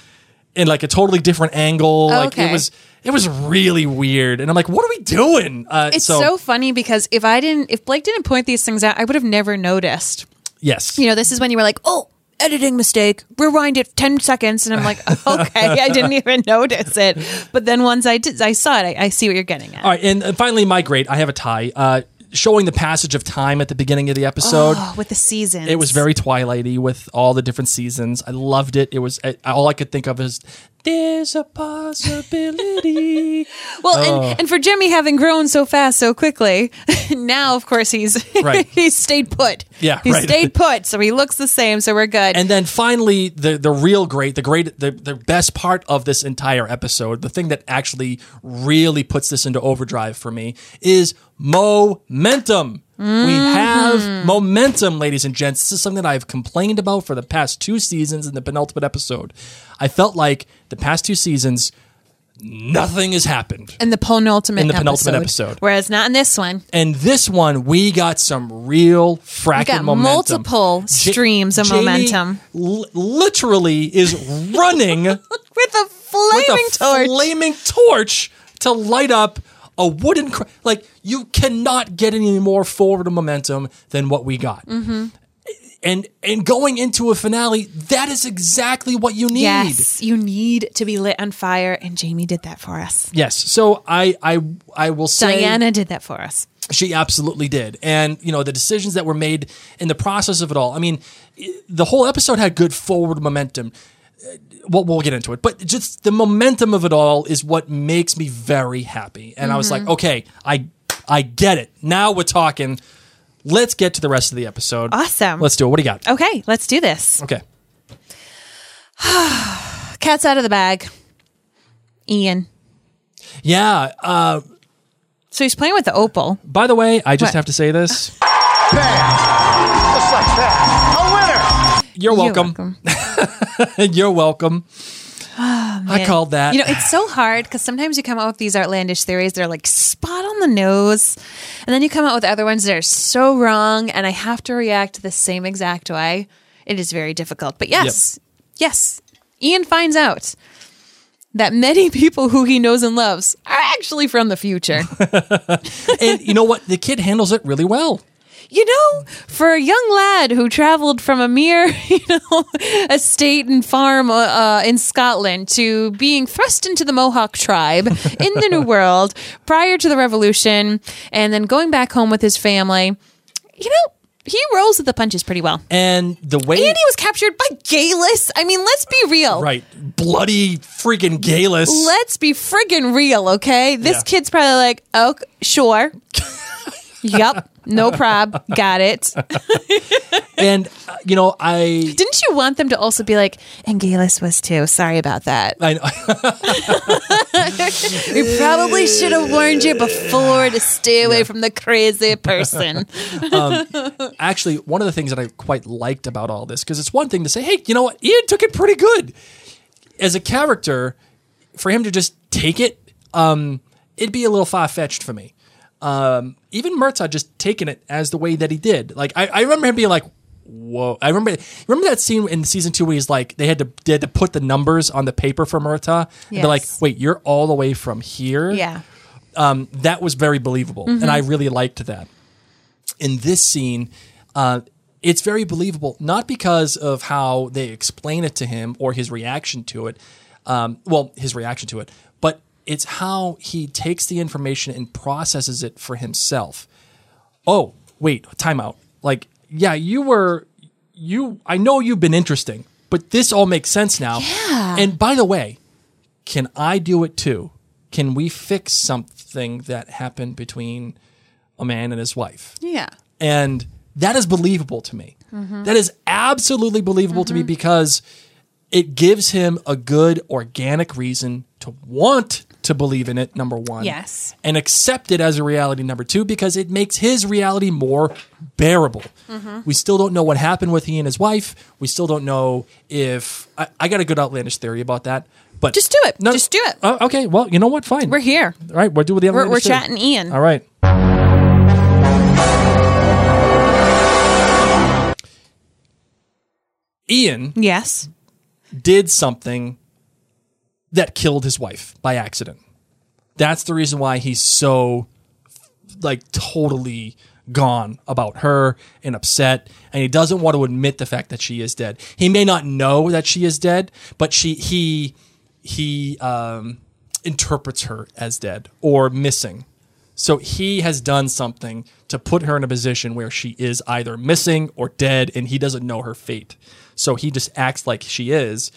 in like a totally different angle. Like it was it was really weird. And i'm like what are we doing? Uh, It's so, funny because if I didn't, if Blake didn't point these things out, I would have never noticed. yes. You know, this is when you were like, oh, editing mistake, rewind it 10 seconds. And I'm like, okay, I didn't even notice it. But then once I did, I saw it, I, I see what you're getting at. all right and uh, finally my great i have a tie uh showing the passage of time at the beginning of the episode Oh, with the seasons. It was very Twilighty with all the different seasons. I loved it. It was I, all I could think of is there's a possibility. Well, Oh. and, and for Jimmy having grown so fast so quickly, now of course he's Right. he's stayed put. Yeah, he right. stayed put, so he looks the same. So we're good. and then finally, the the real great, the great, the the best part of this entire episode, the thing that actually really puts this into overdrive for me is momentum. We mm-hmm. have momentum, ladies and gents. This is something that I've complained about for the past two seasons in the penultimate episode. I felt like the past two seasons, nothing has happened. in the penultimate In the penultimate episode. whereas not in this one. And this one, we got some real fracking momentum. multiple streams of Jamie momentum l- literally is running with with a flaming a torch. flaming torch to light up a wooden. Cr- like you cannot get any more forward momentum than what we got. Mm-hmm. And and going into a finale, that is exactly what you need. yes, you need to be lit on fire, and Jamie did that for us. Yes. So I I I will say Diana did that for us. She absolutely did. And, you know, the decisions that were made in the process of it all. I mean, the whole episode had good forward momentum. Well, we'll get into it. But just the momentum of it all is what makes me very happy. And I was like, okay, I I get it. Now we're talking let's get to the rest of the episode. Awesome. Let's do it. What do you got? Okay, let's do this. Okay. Cat's out of the bag. Ian. Yeah. Uh, So he's playing with the opal. by the way, I just What? have to say this. Bam! You're welcome. You're You're welcome. Ah, I called that. You know, it's so hard because sometimes you come out with these outlandish theories that are like spot on the nose, and then you come out with other ones that are so wrong, and I have to react the same exact way. It is very difficult. But yes, yes, Ian finds out that many people who he knows and loves are actually from the future. and you know what? The kid handles it really well. You know, for a young lad who traveled from a mere, you know, estate and farm uh, uh, in Scotland to being thrust into the Mohawk tribe in the New World prior to the Revolution, and then going back home with his family, you know, he rolls with the punches pretty well. And the way And he was captured by Geillis. I mean, let's be real. right, bloody freaking Geillis. Let's be friggin' real, okay? This Yeah. kid's probably like, oh, sure. yep, no prob. Got it. and uh, you know, I Didn't you want them to also be like, and Geillis was too? Sorry about that. I know. We probably should have warned you before to stay away from the crazy person. actually one of the things that I quite liked about all this because it's one thing to say, hey, you know what, Ian took it pretty good as a character. For him to just take it, um, it'd be a little far fetched for me. Um, even Murtagh just taking it as the way that he did. Like I, I remember him being like, "Whoa!" I remember remember that scene in season two where he's like, they had to they had to put the numbers on the paper for Murtagh. And They're like, "Wait, you're all the way from here." yeah. um, that was very believable, and I really liked that. In this scene, uh, it's very believable, not because of how they explain it to him or his reaction to it. Um, well, his reaction to it, it's how he takes the information and processes it for himself. Oh, wait, timeout. Like, yeah, you were, you. I know you've been interesting, but this all makes sense now. Yeah. And by the way, can I do it too? Can we fix something that happened between a man and his wife? Yeah. And that is believable to me. Mm-hmm. That is absolutely believable to me mm-hmm. because it gives him a good organic reason to want to believe in it, number one. Yes. And accept it as a reality, number two, because it makes his reality more bearable. Mm-hmm. We still don't know what happened with he and his wife. We still don't know if. I, I got a good outlandish theory about that. But Just do it. No, Just do it. Oh, okay. Well, you know what? Fine. We're here. All right. We're doing the We're, we're chatting Ian. All right. Ian Yes. did something that killed his wife by accident. That's the reason why he's so like totally gone about her and upset and he doesn't want to admit the fact that she is dead. He may not know that she is dead, but she he he um interprets her as dead or missing. So he has done something to put her in a position where she is either missing or dead and he doesn't know her fate. So he just acts like she is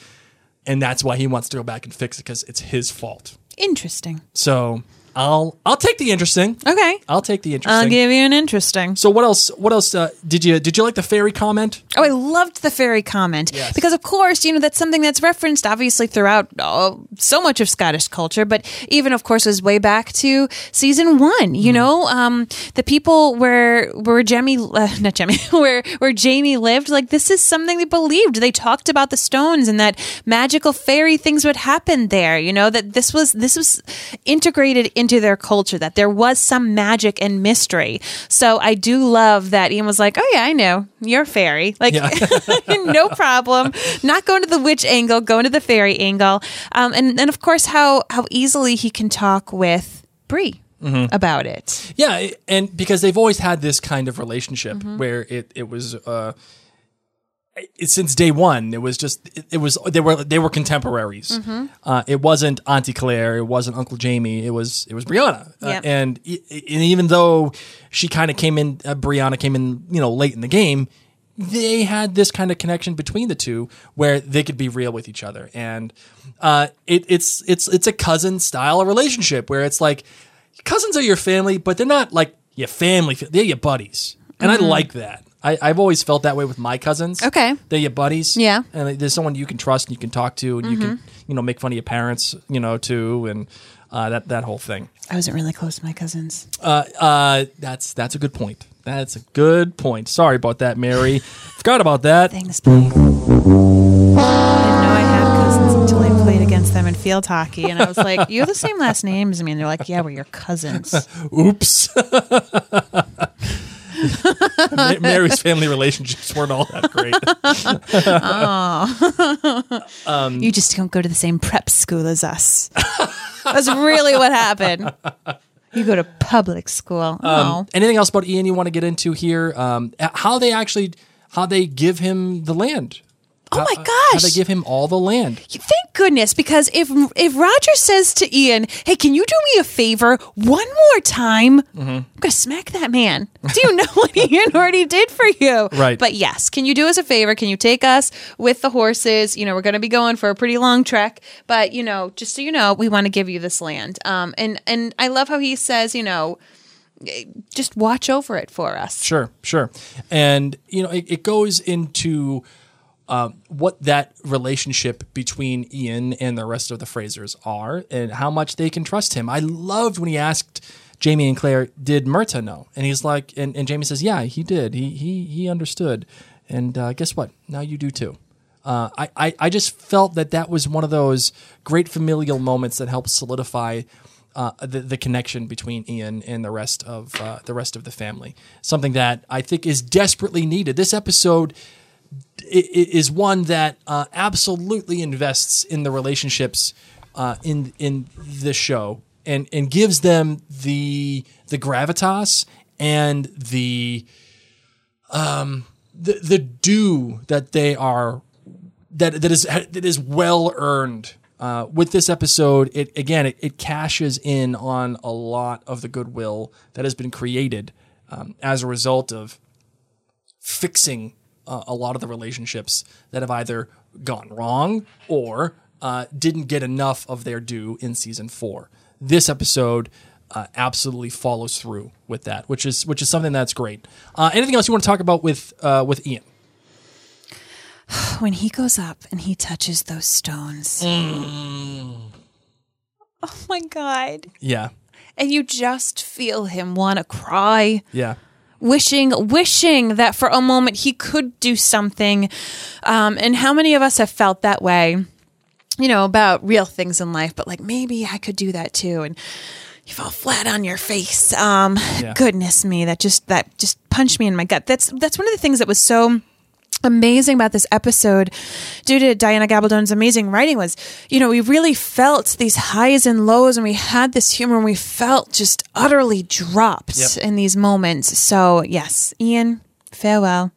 and that's why he wants to go back and fix it because it's his fault. Interesting. So I'll I'll take the interesting. Okay. I'll take the interesting. I'll give you an interesting. so what else? What else uh, did you did you like the fairy comment? Oh, I loved the fairy comment Yes. because, of course, you know that's something that's referenced obviously throughout oh, so much of Scottish culture, but even, of course, was way back to season one. You know, um, the people where where Jamie, uh, not Jamie, where where Jamie lived, like this is something they believed. They talked about the stones and that magical fairy things would happen there. You know that this was this was integrated into their culture. That there was some magic and mystery. So I do love that Ian was like, "Oh yeah, I know you're a fairy." Like Yeah. no problem. Not going to the witch angle, going to the fairy angle. Um, and then, of course, how how easily he can talk with Bree Mm-hmm. about it. Yeah, and because they've always had this kind of relationship Mm-hmm. where it it was uh since day one it was just it, was they were they were contemporaries. Mm-hmm. Uh, it wasn't Auntie Claire, it wasn't Uncle Jamie, it was it was Brianna. Uh, and, e- and even though she kind of came in, uh, Brianna came in, you know, late in the game. They had this kind of connection between the two where they could be real with each other, and uh, it, it's it's it's a cousin style relationship where it's like cousins are your family, but they're not like your family. They're your buddies, and I like that. I, I've always felt that way with my cousins. Okay. they're your buddies. Yeah. and there's someone you can trust and you can talk to, and you can you know make fun of your parents, you know, too, and uh, that that whole thing. I wasn't really close to my cousins. Uh, uh, that's that's a good point. That's a good point. Sorry about that, Mary. Forgot about that. Thanks, babe. I didn't know I had cousins until I played against them in field hockey, and I was like, "You have the same last name as me," and they're like, "Yeah, we're your cousins." Oops. Ma- Mary's family relationships weren't all that great. you just don't go to the same prep school as us. That's really what happened. You go to public school. oh, Anything else about Ian you want to get into here? Um, how they actually how they give him the land? Oh my gosh! How they give him all the land? Thank goodness, because if if Roger says to Ian, "Hey, can you do me a favor one more time?" Mm-hmm. I'm gonna smack that man. Do you know what Ian already did for you? Right. But yes, can you do us a favor? Can you take us with the horses? You know, we're gonna be going for a pretty long trek, but you know, just so you know, we want to give you this land. Um, and and I love how he says, you know, eh, just watch over it for us. Sure, sure. And you know, it, it goes into um, what that relationship between Ian and the rest of the Frasers are, and how much they can trust him. I loved when he asked Jamie and Claire, "Did Murtagh know?" And he's like, and, and Jamie says, "Yeah, he did. He he he understood." And uh, guess what? Now you do too. Uh, I, I I just felt that that was one of those great familial moments that helped solidify uh, the the connection between Ian and the rest of uh, the rest of the family. Something that I think is desperately needed. This episode is one that uh, absolutely invests in the relationships uh, in in the show and and gives them the the gravitas and the um the the due that they are that that is that is well earned. Uh, with this episode, it again it, it cashes in on a lot of the goodwill that has been created um, as a result of fixing uh, a lot of the relationships that have either gone wrong or uh, didn't get enough of their due in season four. This episode uh, absolutely follows through with that, which is which is something that's great. Uh, anything else you want to talk about with uh, with Ian? when he goes up and he touches those stones. Mm. Oh my God. Yeah, And you just feel him want to cry, yeah, wishing, wishing that for a moment he could do something. Um, and how many of us have felt that way, you know, about real things in life, but like maybe I could do that too. And you fall flat on your face. Um, Yeah. goodness me, that just, that just punched me in my gut. That's, that's one of the things that was so amazing about this episode due to Diana Gabaldon's amazing writing was, you know, we really felt these highs and lows and we had this humor and we felt just utterly dropped Yep. in these moments. So, yes, Ian, farewell.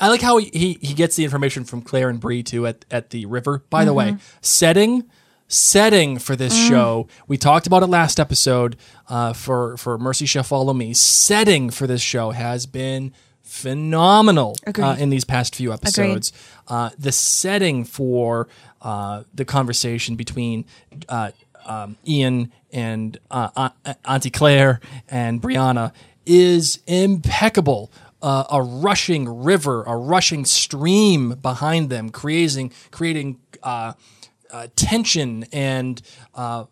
I like how he, he, he gets the information from Claire and Bree too at, at the river. By the way, setting setting for this show. We talked about it last episode uh, for for Mercy Shall Follow Me. Setting for this show has been phenomenal uh, in these past few episodes. Uh, the setting for uh, the conversation between uh, um, Ian and uh, Auntie Claire and Brianna is impeccable. Uh, a rushing river, a rushing stream behind them, creating creating uh, uh, tension and uh,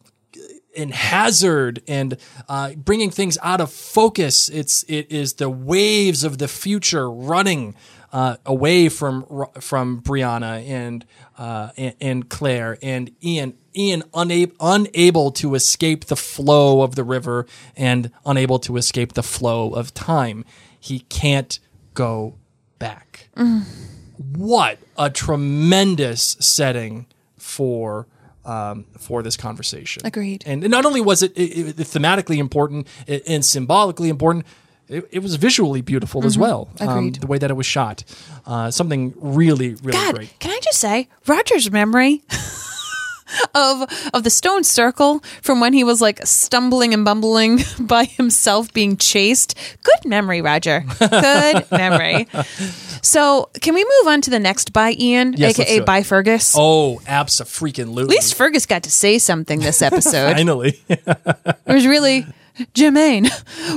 and hazard and uh, bringing things out of focus. It's it is the waves of the future running uh, away from from Brianna and, uh, and and Claire and Ian. Ian unable unable to escape the flow of the river and unable to escape the flow of time. He can't go back. What a tremendous setting for um, for this conversation. Agreed. And not only was it, it, it thematically important and- symbolically important, it, it was visually beautiful as well. um, Mm-hmm. Agreed. the way that it was shot, uh, something really, really God, great. can I just say, Roger's memory of of the stone circle from when he was like stumbling and bumbling by himself being chased. Good memory, Roger. Good memory. So, can we move on to the next by Ian, Yes, aka by Fergus? Oh, abso freaking At least Fergus got to say something this episode. finally. it was really Germain,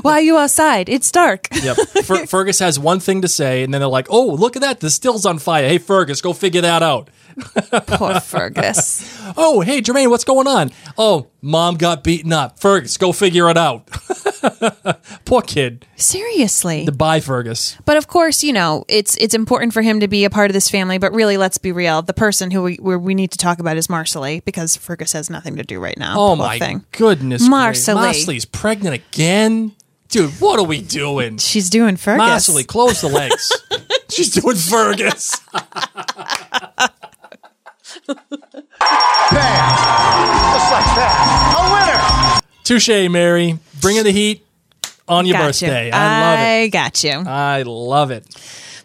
why are you outside? It's dark. Yep. Fer- Fergus has one thing to say, and then they're like, "Oh, look at that! The still's on fire. Hey, Fergus, go figure that out." Poor Fergus. Oh, hey, Germain, what's going on? Oh, mom got beaten up. Fergus, go figure it out. Poor kid. Seriously. The bye, Fergus. But of course, you know, it's it's important for him to be a part of this family. But really, let's be real. The person who we we need to talk about is Marsali because Fergus has nothing to do right now. Oh my thing. goodness, Marsali. Marsali's pregnant again, dude. What are we doing? She's doing Fergus. Marsali, close the legs. She's doing Fergus. Bam! Just like that. A winner! Touche, Mary. Bringing the heat on your Got you. birthday. I love it. I got you. I love it.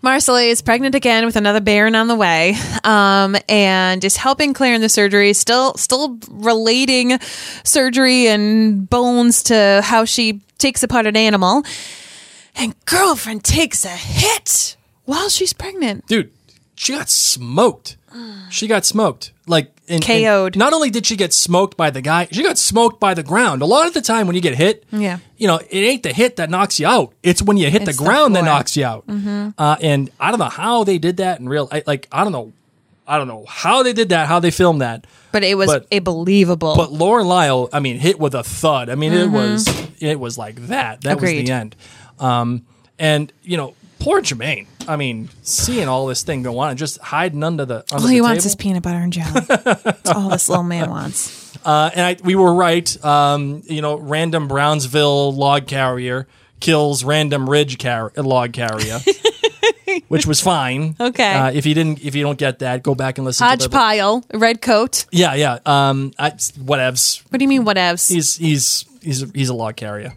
Marsali is pregnant again with another baron on the way, um, and is helping Claire in the surgery. Still, still relating surgery and bones to how she takes apart an animal. And girlfriend takes a hit while she's pregnant. dude, she got smoked. She got smoked. Like and, and KO'd. not only did she get smoked by the guy, she got smoked by the ground. A lot of the time when you get hit, Yeah. you know, it ain't the hit that knocks you out. It's when you hit It's the the ground that knocks you out. Uh, and I don't know how they did that in real. I, like I don't know, I don't know how they did that, how they filmed that. But it was But- a believable. But Lauren Lyle, I mean, hit with a thud. I mean, it was it was like that. That was Mm-hmm. The end. Um, and you know, poor Germain. I mean, seeing all this thing go on and just hiding under the under all the he table. wants is peanut butter and jelly. That's all this little man wants. uh, and I, we were right. Um, you know, random Brownsville log carrier kills random Ridge car- log carrier. Which was fine. Okay. Uh, if you didn't, if you don't get that, go back and listen. Hodge to the, pile, red coat. Yeah, yeah. Um, I, whatevs. What do you mean, whatevs? He's he's he's a, he's a log carrier.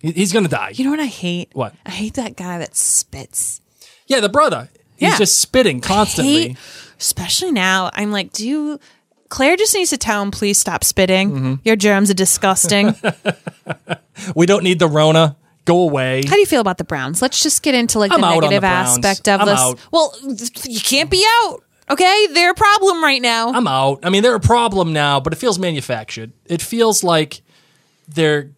He, he's gonna die. you know what I hate? What? I hate that guy that spits. Yeah, the brother. He's Yeah. just spitting constantly. hate, especially now. I'm like, do you? Claire just needs to tell him, please stop spitting. Mm-hmm. Your germs are disgusting. How We don't need the Rona. Go away. How do you feel about the Browns? Let's just get into like I'm the out on the negative Browns. aspect of I'm this. out. Well, you can't be out. Okay, they're a problem right now. I'm out. I mean, they're a problem now, but it feels manufactured. It feels like they're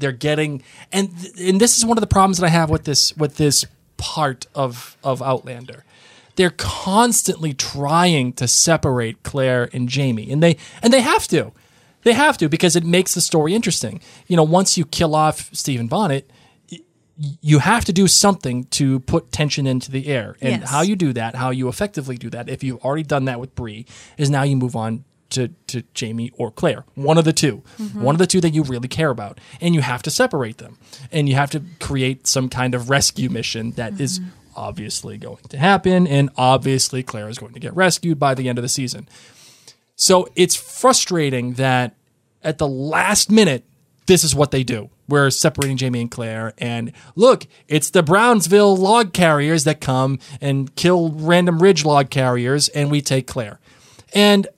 they're getting and and this is one of the problems that I have with this with this part of of Outlander. They're constantly trying to separate Claire and Jamie, and they and they have to. They have to because it makes the story interesting. You know, once you kill off Stephen Bonnet, you have to do something to put tension into the air. And Yes. how you do that, how you effectively do that, if you've already done that with Bree, is now you move on to, to Jamie or Claire. One of the 2 mm-hmm. One of the two that you really care about. And you have to separate them. And you have to create some kind of rescue mission that is mm-hmm. obviously going to happen. And obviously, Claire is going to get rescued by the end of the season. So it's frustrating that at the last minute, this is what they do. We're separating Jamie and Claire, and look, it's the Brownsville log carriers that come and kill random Ridge log carriers, and we take Claire. And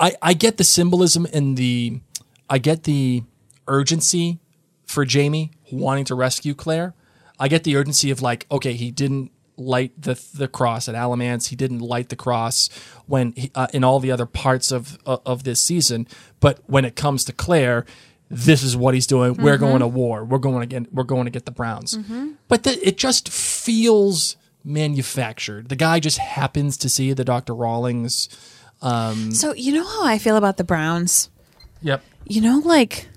I, I get the symbolism and the, I get the urgency for Jamie wanting to rescue Claire. I get the urgency of like, okay, he didn't light the the cross at Alamance. He didn't light the cross when he, uh, in all the other parts of uh, of this season. But when it comes to Claire, this is what he's doing. We're going to war. We're going to get we're going to get the Browns. But the, it just feels manufactured. The guy just happens to see the Dr. Rawlings. So you know how I feel about the Browns. Yep. You know, like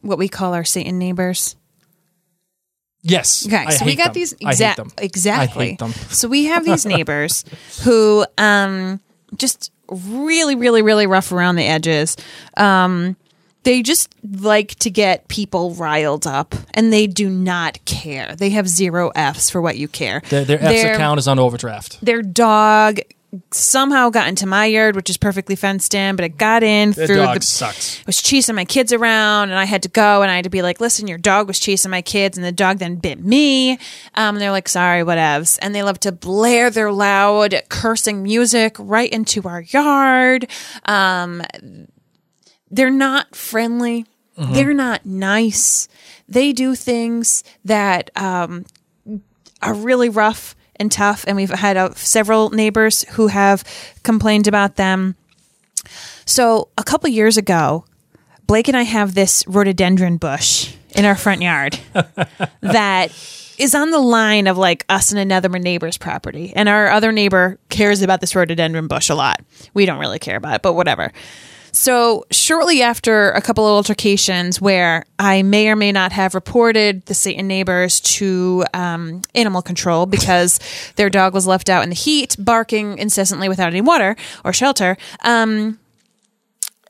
what we call our Satan neighbors. Yes. Okay, I so we got them. these I hate them. exactly. Them. So we have these neighbors who um just really really really rough around the edges. Um they just like to get people riled up and they do not care. They have zero Fs for what you care. Their, their F's account is on overdraft. their dog somehow got into my yard, which is perfectly fenced in, but it got in Their through dog the sucks. was chasing my kids around and I had to go and I had to be like, listen, your dog was chasing my kids and the dog then bit me. Um, and they're like, sorry, whatevs. And they love to blare their loud cursing music right into our yard. Um, they're not friendly. They're not nice. They do things that um, are really rough and tough. And we've had uh, several neighbors who have complained about them. So a couple years ago, Blake and I have this rhododendron bush in our front yard that is on the line of like us and another neighbor's property. And our other neighbor cares about this rhododendron bush a lot. We don't really care about it, but whatever. So, shortly after a couple of altercations where I may or may not have reported the Satan neighbors to um, animal control because their dog was left out in the heat, barking incessantly without any water or shelter, um,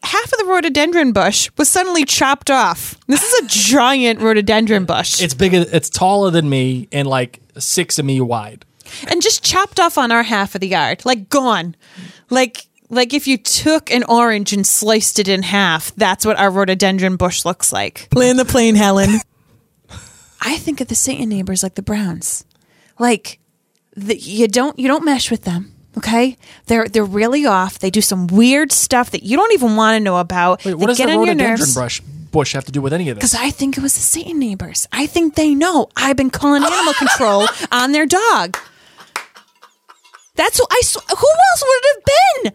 half of the rhododendron bush was suddenly chopped off. This is a giant rhododendron bush. It's bigger. It's taller than me and like six of me wide. and just chopped off on our half of the yard, like gone, like like if you took an orange and sliced it in half, that's what our rhododendron bush looks like. Land the plane, Helen. I think of the Satan neighbors like the Browns, like the, you don't you don't mesh with them. Okay, they're they're really off. They do some weird stuff that you don't even want to know about. Wait, what They does the get on rhododendron brush bush have to do with any of this? Because I think it was the Satan neighbors. I think they know I've been calling animal control on their dog. That's what I. sw- Who else would it have been?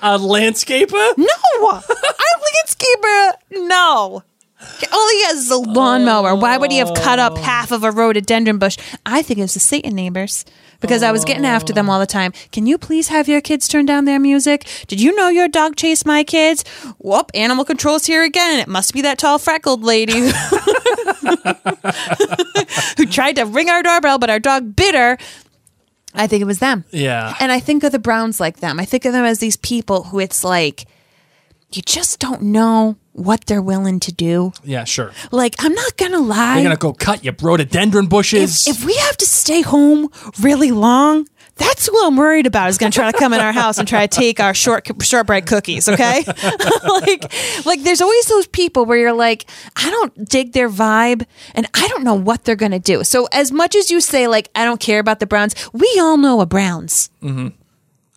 A landscaper? No, our landscaper. No. All he has is a lawnmower. Why would he have cut up oh. half of a rhododendron bush? I think it was the Satan neighbors because I was getting after them all the time. Can you please have your kids turn down their music? Did you know your dog chased my kids? Whoop, animal control's here again. It must be that tall freckled lady who tried to ring our doorbell, but our dog bit her. I think it was them. Yeah. And I think of the Browns like them. I think of them as these people who it's like, you just don't know what they're willing to do. Yeah, sure. Like, I'm not going to lie. You're gonna go cut your rhododendron bushes. if, if we have to stay home really long, that's who I'm worried about is going to try to come in our house and try to take our short shortbread cookies. Okay, like like there's always those people where you're like, I don't dig their vibe, and I don't know what they're going to do. So as much as you say like I don't care about the Browns, we all know a Browns. Mm-hmm.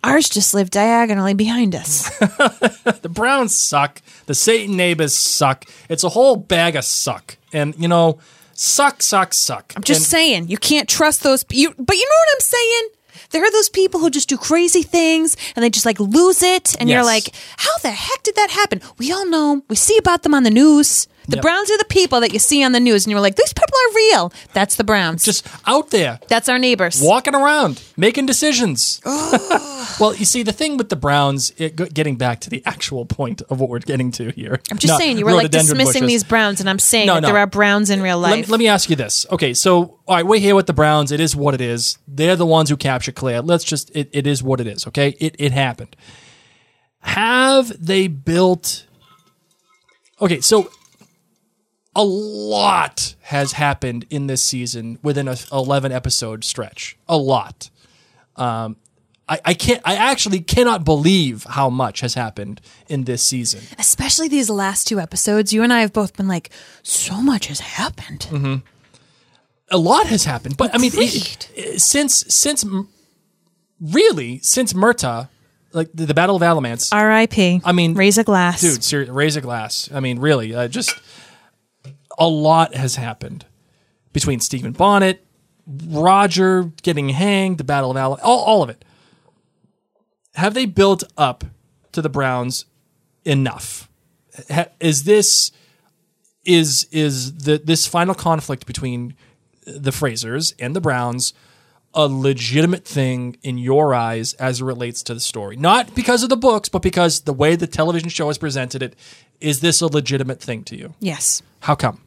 Ours just live diagonally behind us. the Browns suck. The Satan neighbors suck. It's a whole bag of suck. And you know, suck, suck, suck. I'm just And- saying, you can't trust those. You, but you know what I'm saying? There are those people who just do crazy things and they just like lose it, and you're like, how the heck did that happen? We all know. We see about them on the news. The Yep. Browns are the people that you see on the news, and you're like, these people are real. That's the Browns. just out there that's our neighbors. walking around making decisions. well, you see, the thing with the Browns, it, getting back to the actual point of what we're getting to here. I'm just saying, you were like dismissing bushes. these Browns, and I'm saying No, that no. there are Browns in real life. Let, let me ask you this. Okay, so all right, we're here with the Browns. It is what it is. They're the ones who capture Claire. Let's just it, it is what it is. Okay, it it happened. Have they built? Okay, so a lot has happened in this season within a 11 episode stretch. A lot. Um, I, I can't. I actually cannot believe how much has happened in this season. Especially these last two episodes. You and I have both been like, so much has happened. Mm-hmm. a lot has happened. But I mean, it- it- since since really since Murtagh, like the, the Battle of Alamance, R.I.P. I mean, raise a glass, dude, ser- raise a glass. I mean, really, uh, just a lot has happened between Stephen Bonnet, Roger getting hanged, the Battle of all, all of it. Have they built up to the Browns enough? Is this is is the this final conflict between the Frasers and the Browns a legitimate thing in your eyes as it relates to the story? Not because of the books, but because the way the television show has presented it. Is this a legitimate thing to you? Yes. How come?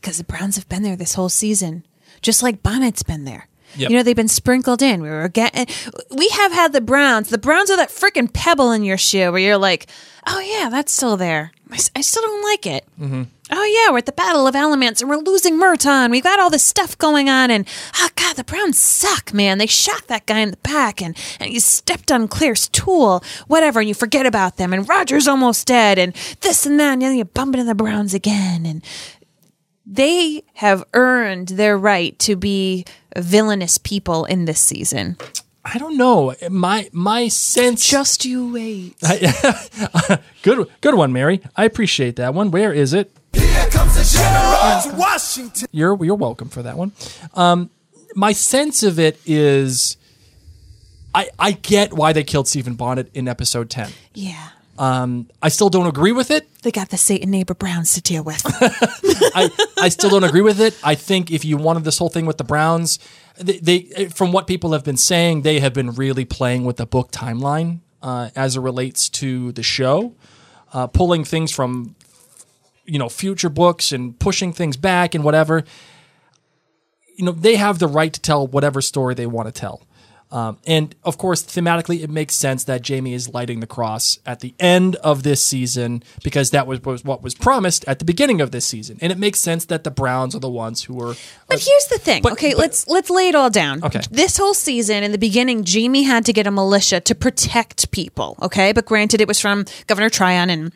because the Browns have been there this whole season, just like Bonnet's been there. Yep. You know, they've been sprinkled in. We were getting, we have had the Browns. The Browns are that freaking pebble in your shoe where you're like, oh yeah, that's still there. I still don't like it. Mm-hmm. Oh yeah, we're at the Battle of Alamance and we're losing Murtagh. We've got all this stuff going on, and oh god, the Browns suck, man. They shot that guy in the back, and and you stepped on Claire's tool, whatever, and you forget about them. And Roger's almost dead, and this and that, and then you bump into the Browns again, and they have earned their right to be villainous people in this season. I don't know. My my sense Just you wait. good good one, Mary. I appreciate that one. Where is it? Washington. You're you're welcome for that one. Um, my sense of it is, I I get why they killed Stephen Bonnet in episode ten. Yeah. Um, I still don't agree with it. they got the Satan neighbor Browns to deal with. I, I still don't agree with it. I think if you wanted this whole thing with the Browns, they, they from what people have been saying, they have been really playing with the book timeline uh, as it relates to the show, uh, pulling things from you know future books and pushing things back and whatever. You know they have the right to tell whatever story they want to tell. Um, and of course, thematically, it makes sense that Jamie is lighting the cross at the end of this season because that was, was what was promised at the beginning of this season, and it makes sense that the Browns are the ones who were. But here's the thing. But- okay, but- let's let's lay it all down. Okay. This whole season in the beginning, Jamie had to get a militia to protect people. Okay, but granted, it was from Governor Tryon and.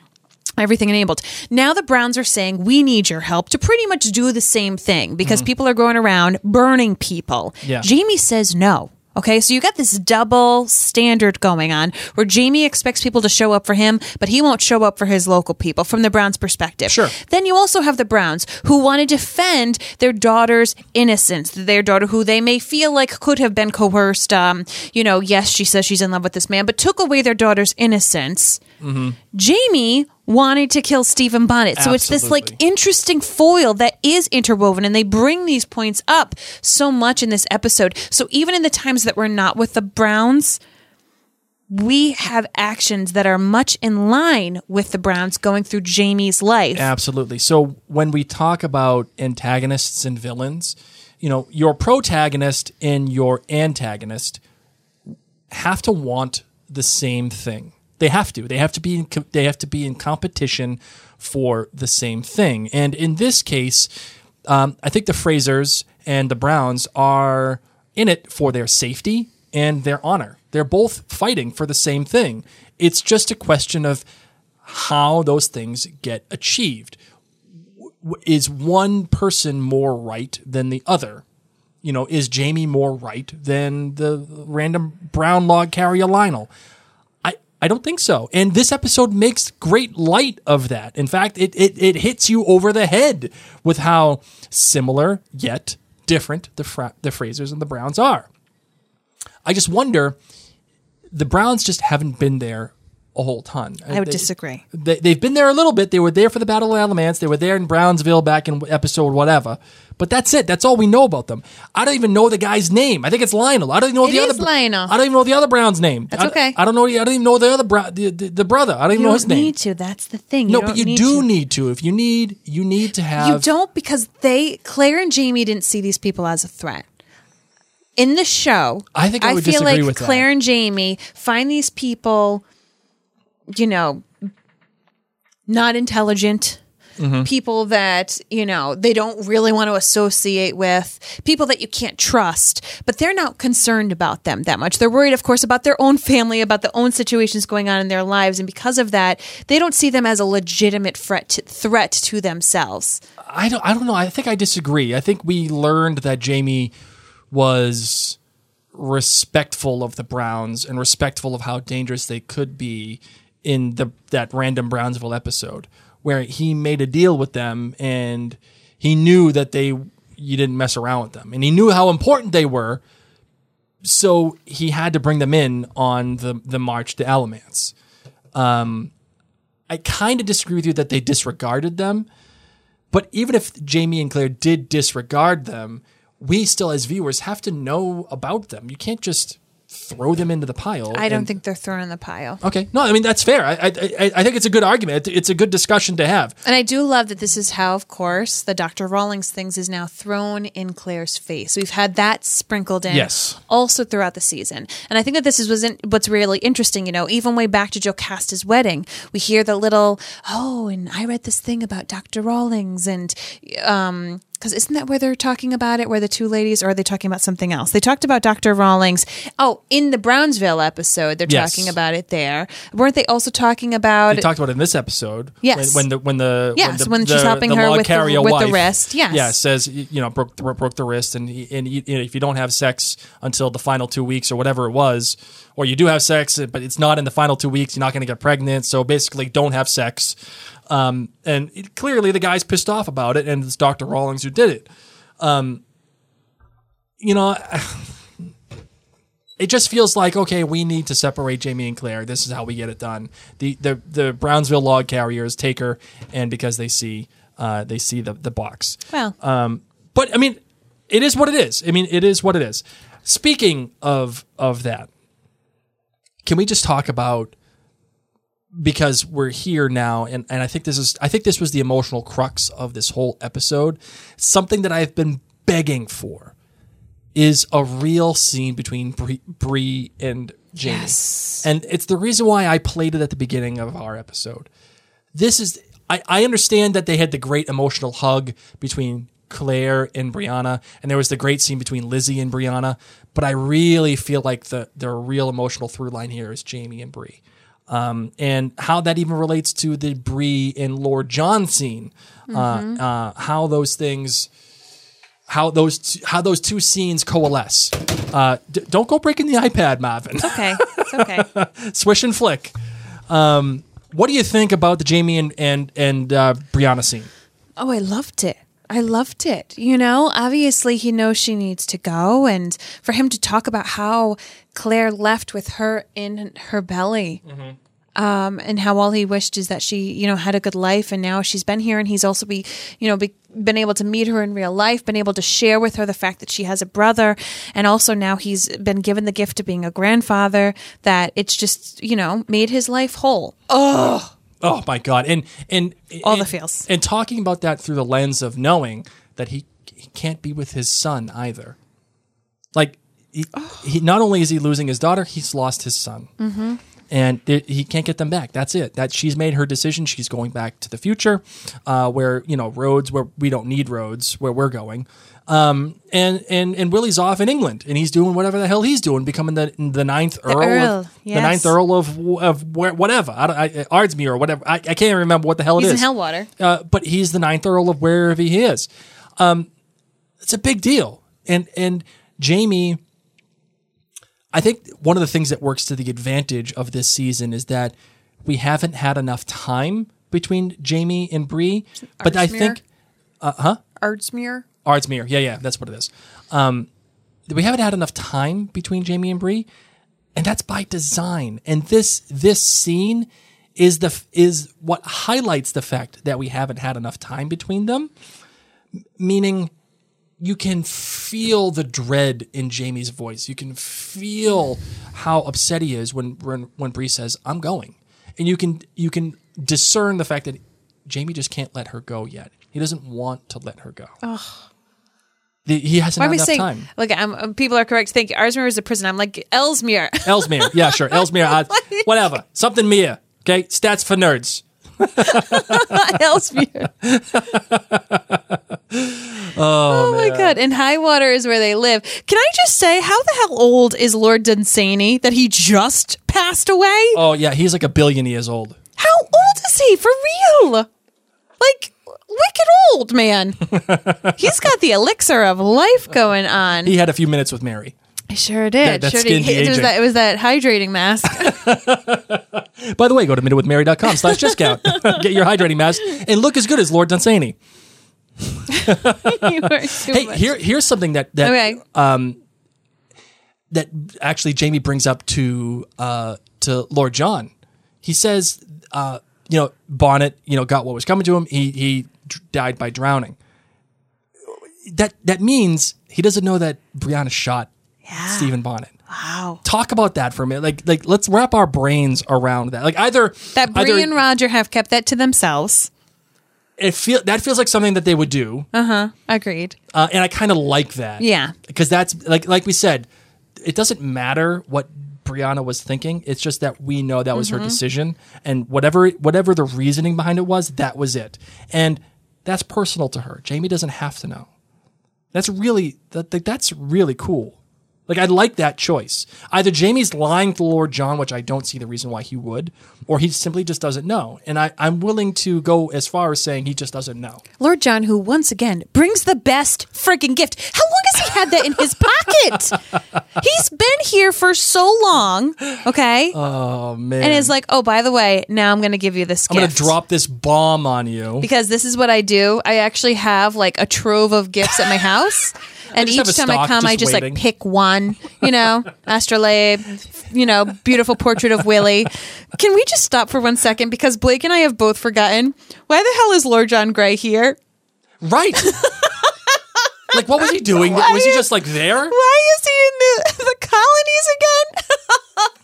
Everything enabled. Now the Browns are saying we need your help to pretty much do the same thing because people are going around burning people. Mm-hmm. Yeah. Jamie says no. Okay, so you got this double standard going on where Jamie expects people to show up for him, but he won't show up for his local people from the Browns' perspective. Sure. Then you also have the Browns who want to defend their daughter's innocence, their daughter who they may feel like could have been coerced. Um, you know, yes, she says she's in love with this man, but took away their daughter's innocence. Jamie wanted to kill Stephen Bonnet. So it's this like interesting foil that is interwoven and they bring these points up so much in this episode. So even in the times that we're not with the Browns, we have actions that are much in line with the Browns going through Jamie's life. Absolutely. So when we talk about antagonists and villains, you know, your protagonist and your antagonist have to want the same thing. They have to. They have to be in they have to be in competition for the same thing. And in this case, um, I think the Frasers and the Browns are in it for their safety and their honor. They're both fighting for the same thing. It's just a question of how those things get achieved. Is one person more right than the other? You know, is Jamie more right than the random brown log carrier Lionel? I, don't think so. And this episode makes great light of that. In fact, it, it, it hits you over the head with how similar yet different the, Fra- the Frasers and the Browns are. I just wonder, the Browns just haven't been there a whole ton. I would They- disagree. they, they've been there a little bit. They were there for the Battle of Alamance. They were there in Brownsville back in episode whatever. But that's it. That's all we know about them. I don't even know the guy's name. I think it's Lionel. I don't even know It the is other. Lionel. I don't even know the other Brown's name. That's I, okay. I don't know. I don't even know the other bro, the, the, the brother. I don't even You know don't his name. need to. That's the thing. no, you but you need do to. need to. If you need, you need to have. You don't because they Claire and Jamie didn't see these people as a threat. In the show, I think I would feel disagree like with that. Claire and Jamie find these people, you know, not intelligent. Mm-hmm. People that, you know, they don't really want to associate with, people that you can't trust, but they're not concerned about them that much. They're worried, of course, about their own family, about the own situations going on in their lives. And because of that, they don't see them as a legitimate threat to, threat to themselves. I don't. I don't know. I think I disagree. I think we learned that Jamie was respectful of the Browns and respectful of how dangerous they could be in the that random Brownsville episode where he made a deal with them and he knew that they you didn't mess around with them and he knew how important they were so he had to bring them in on the the march to Alamance. Um, I kind of disagree with you that they disregarded them. But even if Jamie and Claire did disregard them, we still, as viewers, have to know about them. You can't just throw them into the pile. I don't and- think they're thrown in the pile. Okay, no, I mean that's fair. I, I, I think it's a good argument. It's a good discussion to have. And I do love that this is how, of course, the Dr. Rawlings things is now thrown in Claire's face. We've had that sprinkled in Yes. also throughout the season. And I think that this is was in, what's really interesting, you know, even way back to Joe Jocasta's wedding, we hear the little, oh, and I read this thing about Dr. Rawlings and um because isn't that where they're talking about it? Where the two ladies, or are they talking about something else? They talked about Dr. Rawlings. Oh, in the Brownsville episode, they're Yes. talking about it there. Weren't they also talking about They talked about it in this episode. Yes. When, when the when the Yes, the, when she's the- helping the her with the- with the wrist, yes. Yeah, says you know broke broke the wrist, and and you know, if you don't have sex until the final two weeks or whatever it was, or you do have sex but it's not in the final two weeks, you're not going to get pregnant. So basically, don't have sex. Um, and it- clearly, the guy's pissed off about it, and it's Dr. Rawlings who did it. Um, you know. it just feels like okay, we need to separate Jamie and Claire. This is how we get it done. The the the Brownsville log carriers take her, and because they see uh, they see the the box. Well, But I mean, it is what it is. I mean, it is what it is. Speaking of of that, can we just talk about because we're here now and, and I think this is I think this was the emotional crux of this whole episode. Something that I've been begging for is a real scene between Bree, Bree and Jamie. Yes. And it's the reason why I played it at the beginning of our episode. This is I, I understand that they had the great emotional hug between Claire and Brianna, and there was the great scene between Lizzie and Brianna, but I really feel like the the real emotional through line here is Jamie and Bree. Um, and how that even relates to the Bree and Lord John scene, uh, uh, how those things, how those t- how those two scenes coalesce. Uh, d- don't go breaking the iPad, Marvin. okay, it's okay. Swish and flick. Um, what do you think about the Jamie and and and uh, Brianna scene? Oh, I loved it. I loved it. You know, obviously he knows she needs to go, and for him to talk about how Claire left with her in her belly. Um, and how all he wished is that she, you know, had a good life, and now she's been here, and he's also be, you know, be, been able to meet her in real life, been able to share with her the fact that she has a brother, and also now he's been given the gift of being a grandfather. That it's just, you know, made his life whole. Oh oh my god! And and All the and- feels. And talking about that through the lens of knowing that he he can't be with his son either. He, he not only is he losing his daughter, he's lost his son. Mm-hmm. And th- he can't get them back. That's it. That she's made her decision. She's going back to the future, uh, where you know roads where we don't need roads where we're going. Um, and and and Willie's off in England, and he's doing whatever the hell he's doing, becoming the the ninth earl, Earl, of, the ninth earl of of where, whatever, I, I, Ardsmuir or whatever. I, I can't remember what the hell it He's is. in Helwater. Uh, but he's the ninth earl of wherever he is. Um, it's a big deal, and and Jamie. I think one of the things that works to the advantage of this season is that we haven't had enough time between Jamie and Bree. But I think Ardsmuir. Ardsmuir, yeah, yeah, that's what it is. Um, we haven't had enough time between Jamie and Bree, and that's by design. And this this scene is the is what highlights the fact that we haven't had enough time between them. Meaning, you can feel the dread in Jamie's voice. You can feel how upset he is when when when Bree says, "I'm going," and you can you can discern the fact that Jamie just can't let her go yet. He doesn't want to let her go. The- he hasn't Why had I enough saying? time. Look, I'm, um, people are correct. Thank you. Ardsmuir is a prison. I'm like Ellesmere. Ellesmere, yeah, sure, Ellesmere, uh, whatever, something Mia. Okay, stats for nerds. Ellesmere. Oh, oh my god! And Helwater is where they live. Can I just say, how the hell old is Lord Dunsany that he just passed away? Oh yeah, he's like a billion years old. How old is he for real? Like wicked old man. He's got the elixir of life going on. He had a few minutes with Mary. I sure did. that sure skin did. It was that. It was that hydrating mask. By the way, go to minutewithmary.com slash discount. Get your hydrating mask and look as good as Lord Dunsany. you were too Hey, much. here here's something that that Okay. that actually Jamie brings up to uh, to Lord John. He says, uh, you know, Bonnet, you know, got what was coming to him. He he d- died by drowning. That that means he doesn't know that Brianna shot Stephen Bonnet. wow. Talk about that for a minute. Like like let's wrap our brains around that. Like either That Bree either and Roger have kept that to themselves. It feel that feels like something that they would do, Uh huh. Agreed. uh, and I kind of like that. Yeah. because that's like like we said, it doesn't matter what Brianna was thinking. It's just that we know that was Mm-hmm. her decision, and whatever whatever the reasoning behind it was, that was it, and that's personal to her. Jamie doesn't have to know. That's really that, that- that's really cool. Like I like that choice. Either Jamie's lying to Lord John, which I don't see the reason why he would, or he simply just doesn't know. And I, I'm willing to go as far as saying he just doesn't know. Lord John, who once again brings the best freaking gift. How long has he had that in his pocket? He's been here for so long, okay? Oh man! and is like, oh, by the way, now I'm going to give you this I'm gift. gonna drop this bomb on you. because this is what I do. I actually have like a trove of gifts at my house. And each time I come, I just just waiting. like pick one, you know, astrolabe, you know, beautiful portrait of Willie. Can we just stop for one second? Because Blake and I have both forgotten why the hell is Lord John Grey here? Right. like, what was he doing? Why was he just like there? Why is he in the, the colonies again?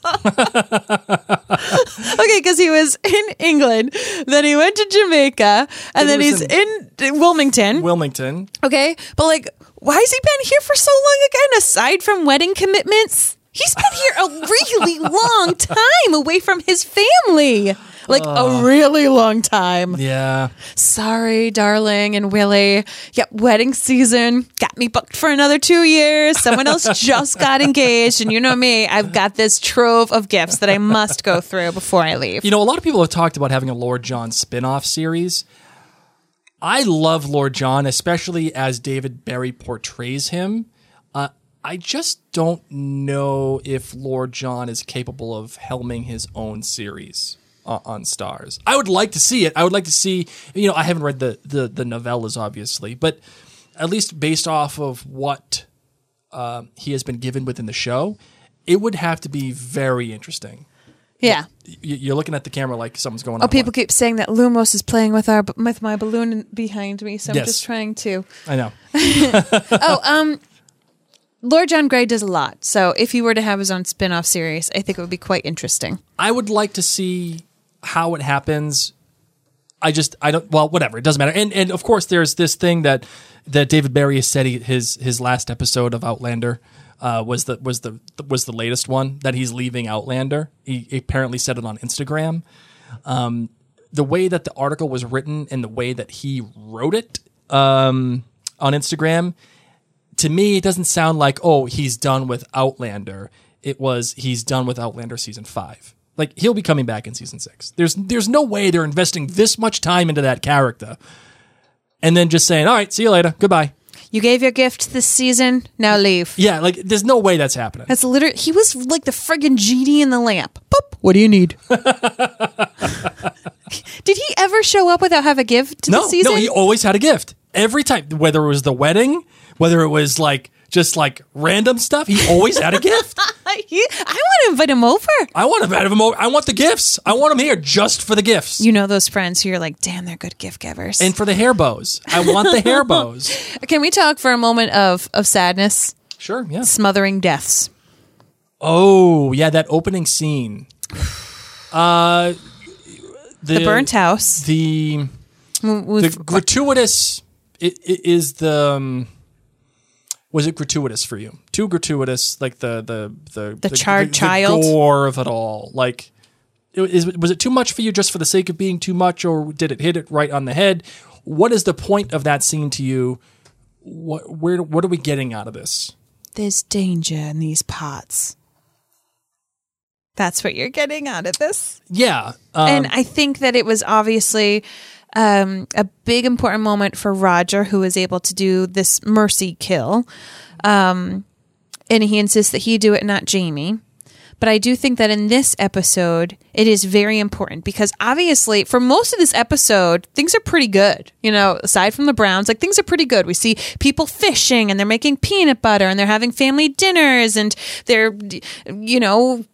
okay, because he was in England, then he went to Jamaica, and he then he's in, Wilmington. Wilmington. okay, but like, why has he been here for so long again? Aside from wedding commitments, he's been here a really long time away from his family. Like a really long time. Yeah. Sorry, darling and Willie. Yep, wedding season got me booked for another two years. Someone else just got engaged, and you know me, I've got this trove of gifts that I must go through before I leave. You know, a lot of people have talked about having a Lord John spin off series. I love Lord John, especially as David Berry portrays him. Uh, I just don't know if Lord John is capable of helming his own series on, on Starz. I would like to see it. I would like to see. You know, I haven't read the the, the novellas, obviously, but at least based off of what uh, he has been given within the show, it would have to be very interesting. Yeah. You're looking at the camera like something's going on. Oh, people keep saying that Lumos is playing with our with my balloon behind me, so I'm Yes. just trying to. I know. Oh, um, Lord John Grey does a lot. So if he were to have his own spin-off series, I think it would be quite interesting. I would like to see how it happens. I just I don't well whatever it doesn't matter and and of course there's this thing that that David Berry has said he, his his last episode of Outlander uh, was the was the was the latest one that he's leaving Outlander. He apparently said it on Instagram. Um, the way that the article was written and the way that he wrote it um, on Instagram, to me, it doesn't sound like oh he's done with Outlander. It was he's done with Outlander season five. Like he'll be coming back in season six. There's there's no way they're investing this much time into that character, and then just saying all right, see you later, goodbye. You gave your gift this season, now leave. Yeah, like there's no way that's happening. That's literally he was like the friggin' genie in the lamp. Boop. What do you need? Did he ever show up without have a gift to no, the season? no, he always had a gift every time. Whether it was the wedding, whether it was like just like random stuff, he always had a gift. He- I want to invite him over. I want to have him over. I want the gifts. I want him here just for the gifts. You know those friends who you're like, damn, they're good gift givers. and for the hair bows. I want the hair bows. Can we talk for a moment of of sadness, Sure, yeah. smothering deaths? Oh, yeah, that opening scene. Uh the, The burnt house. The with- the gratuitous it, it is the um, was it gratuitous for you? Too gratuitous, like the the the The charred child? gore of it all. Like, is, was it too much for you just for the sake of being too much, or did it hit it right on the head? What is the point of that scene to you? What where what are we getting out of this? There's danger in these pots. That's what you're getting out of this. Yeah, um, and I think that it was obviously um, a big important moment for Roger, who is able to do this mercy kill. Um, and he insists that he do it, not Jamie. But I do think that in this episode, it is very important because obviously, for most of this episode, things are pretty good. You know, aside from the Browns, like things are pretty good. We see people fishing and they're making peanut butter and they're having family dinners and they're, you know,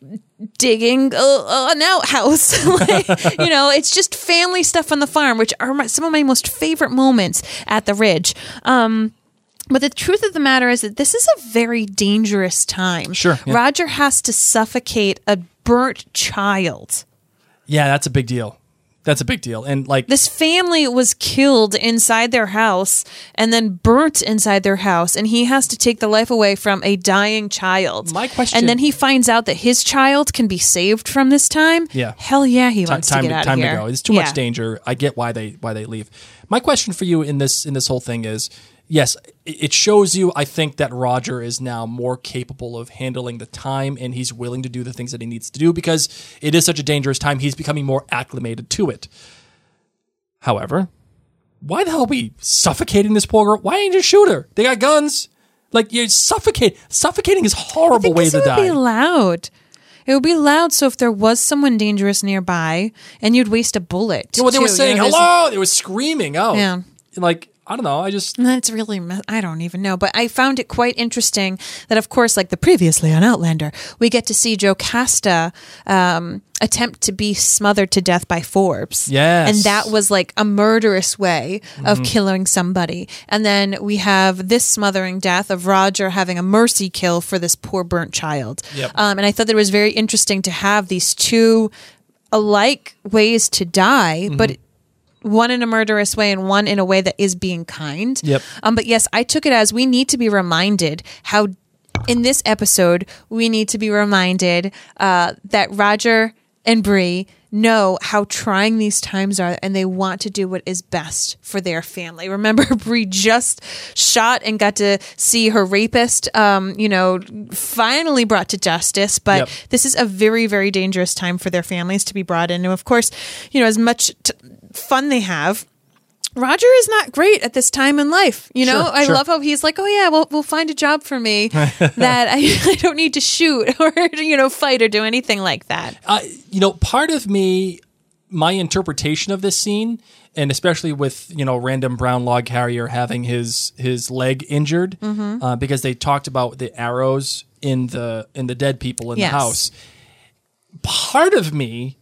digging uh, an outhouse. like, you know, it's just family stuff on the farm, which are my, some of my most favorite moments at the Ridge. Um, but the truth of the matter is that this is a very dangerous time. Sure, yeah. Roger has to suffocate a burnt child. yeah, that's a big deal. That's a big deal, and like This family was killed inside their house and then burnt inside their house, and he has to take the life away from a dying child. My question- and then he finds out that his child can be saved from this time. Yeah. hell yeah, he wants time to get out time of here. to go. It's too Yeah. much danger. I get why they why they leave. My question for you in this in this whole thing is yes, it shows you I think that Roger is now more capable of handling the time and he's willing to do the things that he needs to do because it is such a dangerous time. He's becoming more acclimated to it. However, why the hell are we suffocating this poor girl? Why ain't you shoot her? They got guns. Like you suffocate. Suffocating is horrible way to it would die. be loud. It would be loud, so if there was someone dangerous nearby, and you'd waste a bullet. Yeah, well, they were too, you saying know, hello. They were screaming. Oh, Yeah. Like I don't know. I just That's really, I don't even know. But I found it quite interesting that, of course, like the previously on Outlander, we get to see Jocasta um, attempt to be smothered to death by Forbes. Yes. And that was like a murderous way of killing somebody. And then we have this smothering death of Roger having a mercy kill for this poor burnt child. Yep. Um, and I thought that it was very interesting to have these two alike ways to die, but one in a murderous way and one in a way that is being kind. Yep. Um, but yes, I took it as we need to be reminded how in this episode we need to be reminded uh, that Roger and Bree know how trying these times are and they want to do what is best for their family. Remember Bree just shot and got to see her rapist um, you know finally brought to justice, but Yep. this is a very very dangerous time for their families to be brought in. And of course, you know as much t- fun they have Roger is not great at this time in life. You know, Sure, I sure. love how he's like, oh yeah, well, we'll find a job for me that I, I don't need to shoot or, you know, fight or do anything like that. uh, you know, part of me, my interpretation of this scene, and especially with you know random brown log carrier having his his leg injured, Mm-hmm. uh, because they talked about the arrows in the in the dead people in Yes. the house. Part of me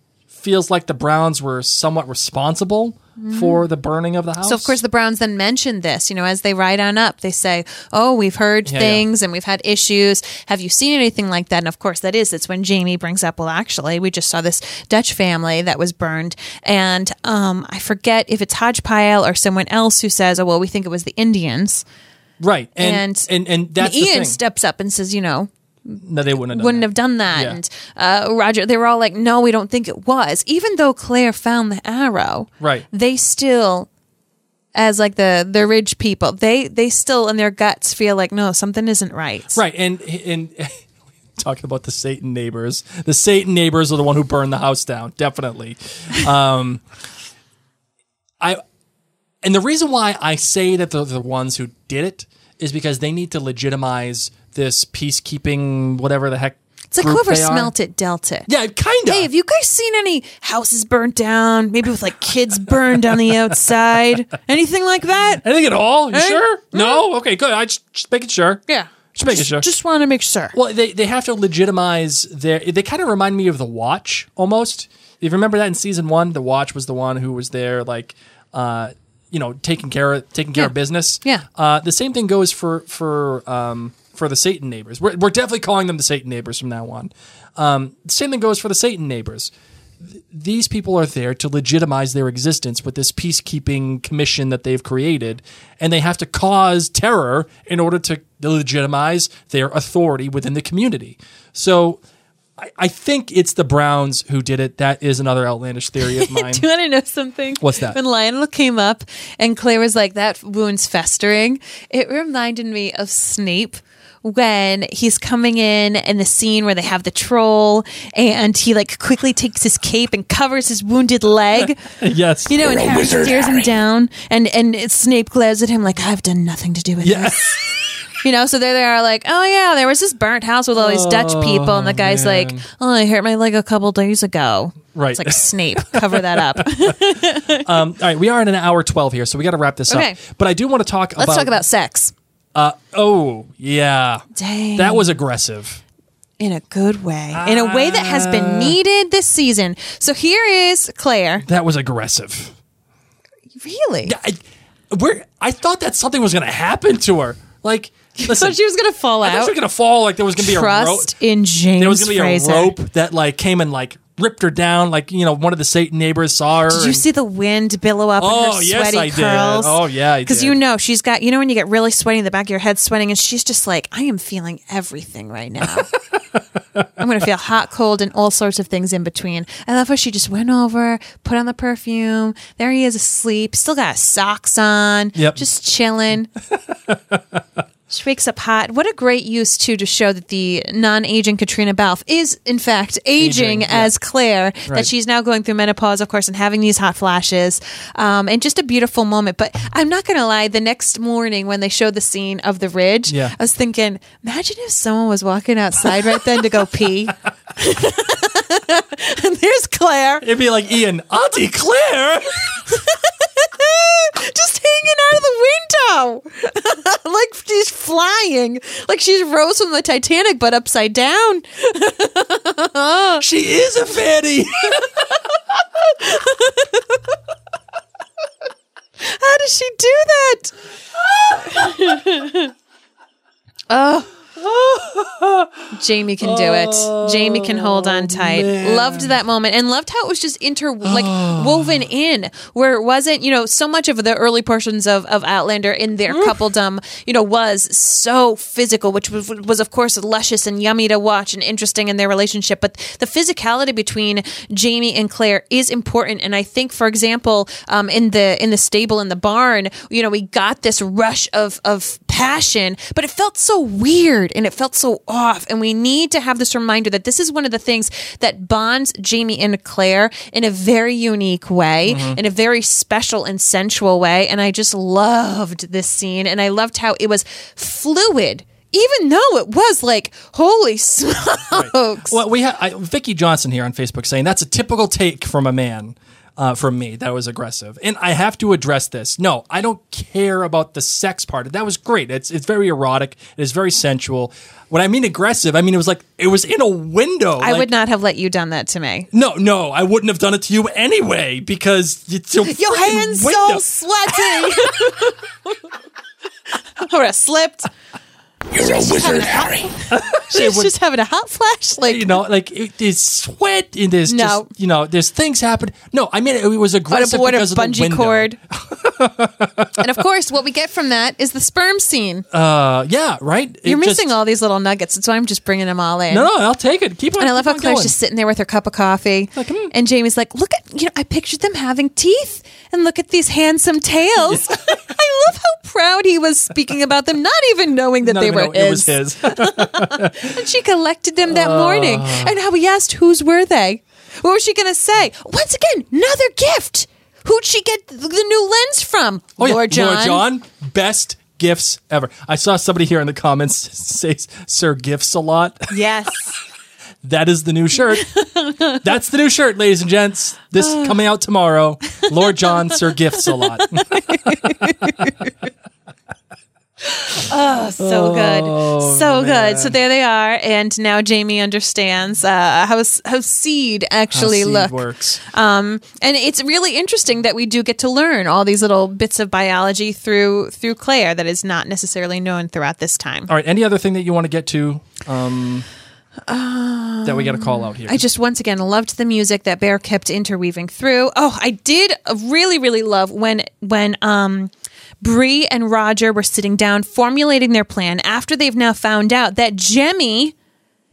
feels like the Browns were somewhat responsible for the burning of the house. So of course the Browns then mention this, you know, as they ride on up, they say, "Oh, we've heard Yeah, things and we've had issues. Have you seen anything like that?" And of course that is it's when Jamie brings up, "Well, actually, we just saw this Dutch family that was burned." And um I forget if it's Hodgepile or someone else who says, "Oh, well, we think it was the Indians." right, and And- and and, that's the Ian steps up and says, "You know, no, they wouldn't have done wouldn't that. have done that. Yeah. And uh, Roger, they were all like, no, we don't think it was. Even though Claire found the arrow, Right. They still, as like the the ridge people, they they still in their guts feel like no, something isn't right. Right, and and talking about the Satan neighbors, the Satan neighbors are the one who burned the house down. Definitely. Um, I and the reason why I say that they're the ones who did it is because they need to legitimize this peacekeeping, whatever the heck. It's like whoever smelt it dealt it. Yeah, kind of. Hey, have you guys seen any houses burnt down? Maybe with like kids burned on the outside? Anything like that? Anything at all? You Hey? sure? No. Okay, good. I just, just making sure. Yeah. Just making sure. Just want to make sure. Well, they, they have to legitimize their. They kind of remind me of the Watch almost. If you remember that in season one, the Watch was the one who was there, like, uh, you know, taking care of taking care Yeah. of business. Yeah. Uh, the same thing goes for for um, for the Satan neighbors. We're, we're definitely calling them the Satan neighbors from now on. Um, same thing goes for the Satan neighbors. Th- These people are there to legitimize their existence with this peacekeeping commission that they've created, and they have to cause terror in order to legitimize their authority within the community. So, I, I think it's the Browns who did it. That is another outlandish theory of mine. Do you want to know something? What's that? When Lionel came up and Claire was like, that wound's festering, it reminded me of Snape when he's coming in in the scene where they have the troll and he like quickly takes his cape and covers his wounded leg. yes, You know, and You're a Harry wizard, stares him down and, and Snape glares at him like, I've done nothing to do with Yeah. this. You know, so there they are like, oh yeah, there was this burnt house with all these Dutch people, and the guy's like, oh, I hurt my leg a couple days ago. Right. It's like Snape, cover that up. Um, all right, we are in an hour twelve here, so we got to wrap this Okay. up. But I do want to talk Let's about. talk about sex. Oh yeah, Dang. that was aggressive. in a good way, in a way that has Ah. been needed this season. So here is Claire. That was aggressive. Really? I, where I thought that something was going to happen to her. Like, listen, So she was going to fall I thought she was going to fall. Like there was going to be a rope. Trust in James There was going to be Fraser. a rope that like came and like ripped her down. Like you know, one of the Satan neighbors saw her. Did you and- see the wind billow up in Oh, her yes, sweaty I did. curls? Oh, yeah, Because you know she's got. You know when you get really sweaty, in the back of your head sweating, and she's just like, I am feeling everything right now. I'm going to feel hot, cold, and all sorts of things in between. I love how she just went over, put on the perfume. There he is asleep, still got socks on, Yep. just chilling. She wakes up hot. What a great use too to show that the non-aging Caitríona Balfe is in fact aging, Aging, yeah. as Claire. That she's now going through menopause, of course, and having these hot flashes, um, and just a beautiful moment. But I'm not going to lie. The next morning when they show the scene of the ridge, Yeah. I was thinking, imagine if someone was walking outside right then to go pee. and there's Claire. It'd be like Ian, Auntie Claire. just hanging out of the window, like she's flying, like she's Rose from the Titanic, but upside down. She is a fatty. How does she do that? oh. Jamie can do it. Jamie can hold on tight. Loved that moment and loved how it was just inter like woven in where it wasn't, you know, so much of the early portions of, of Outlander in their coupledom, you know, was so physical, which was, was of course luscious and yummy to watch and interesting in their relationship. But the physicality between Jamie and Claire is important. And I think, for example, um, in the in the stable in the barn, you know, we got this rush of of passion, but it felt so weird and it felt so off. And we need to have this reminder that this is one of the things that bonds Jamie and Claire in a very unique way, mm-hmm. in a very special and sensual way. And I just loved this scene and I loved how it was fluid. Even though it was like, holy smokes. Well, we have Vicky Johnson here on Facebook saying that's a typical take from a man. Uh, from me, that was aggressive, and I have to address this. No, I don't care about the sex part. That was great. It's it's very erotic. It is very sensual. When I mean aggressive, I mean it was like it was in a window. I like- would not have let you done that to me. No, no, I wouldn't have done it to you anyway because it's a Your hands window. so sweaty. I would have slipped. You're a wizard, Harry. She's just having a hot flash. Like, you know, like it, there's sweat and there's No. just you know, there's things happen. No, I mean it, was aggressive a, what a because of the bungee window. cord. and of course, what we get from that is the sperm scene. Uh, yeah, right. It You're just- missing all these little nuggets. That's why I'm just bringing them all in. No, no, I'll take it. Keep on. And I love keep how on Claire's going. just sitting there with her cup of coffee. Like, mm. And Jamie's like, look at, you know, I pictured them having teeth and look at these handsome tails. I love how proud he was speaking about them, not even knowing that Not they were know it his. was his. And she collected them that morning. Uh. And how he asked, whose were they? What was she going to say? Once again, another gift. Who'd she get the new lens from? Oh, yeah. Lord John. Lord John, best gifts ever. I saw somebody here in the comments say "Sir gifts a lot." Yes. That is the new shirt. That's the new shirt, ladies and gents. This coming out tomorrow. Lord John, Sir gifts a lot. Oh, so good, so good. So there they are, and now Jamie understands uh, how how seed actually How seed look. works. Um, and it's really interesting that we do get to learn all these little bits of biology through through Claire that is not necessarily known throughout this time. All right. Any other thing that you want to get to? Um, that we got to call out here. I just once again loved the music that Bear kept interweaving through. Oh, I did really, really love when when um Bree and Roger were sitting down formulating their plan after they've now found out that Jemmy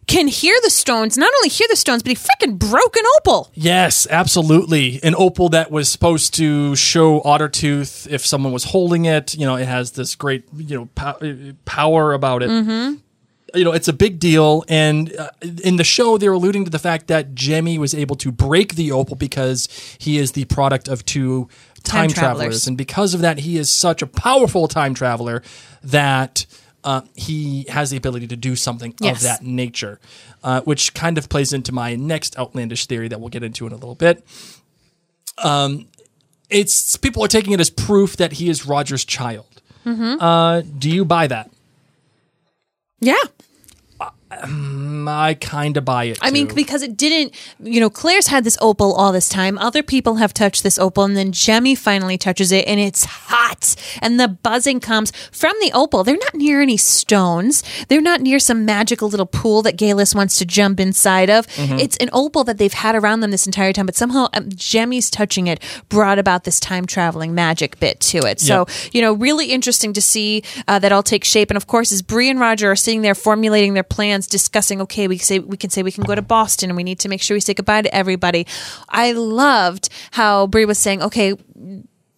can hear the stones, not only hear the stones, but he freaking broke an opal. Yes, absolutely. An opal that was supposed to show Ottertooth if someone was holding it. You know, it has this great, you know, pow- power about it. Mm-hmm. You know, it's a big deal. And uh, in the show, they're alluding to the fact that Jemmy was able to break the opal because he is the product of two Time time, travelers. travelers. And because of that, he is such a powerful time traveler that. Uh, he has the ability to do something Yes. of that nature, uh, which kind of plays into my next outlandish theory that we'll get into in a little bit. Um, it's people are taking it as proof that he is Roger's child. Mm-hmm. Uh, do you buy that? Yeah. I kind of buy it. I mean, because it didn't, you know, Claire's had this opal all this time. Other people have touched this opal, and then Jemmy finally touches it, and it's hot. And the buzzing comes from the opal. They're not near any stones. They're not near some magical little pool that Geillis wants to jump inside of. Mm-hmm. It's an opal that they've had around them this entire time, but somehow um, Jemmy's touching it brought about this time traveling magic bit to it. So, you know, really interesting to see uh, that all take shape. And of course, as Bree and Roger are sitting there formulating their plans, discussing, okay, we say we can say we can go to Boston and we need to make sure we say goodbye to everybody. I loved how Bree was saying, okay,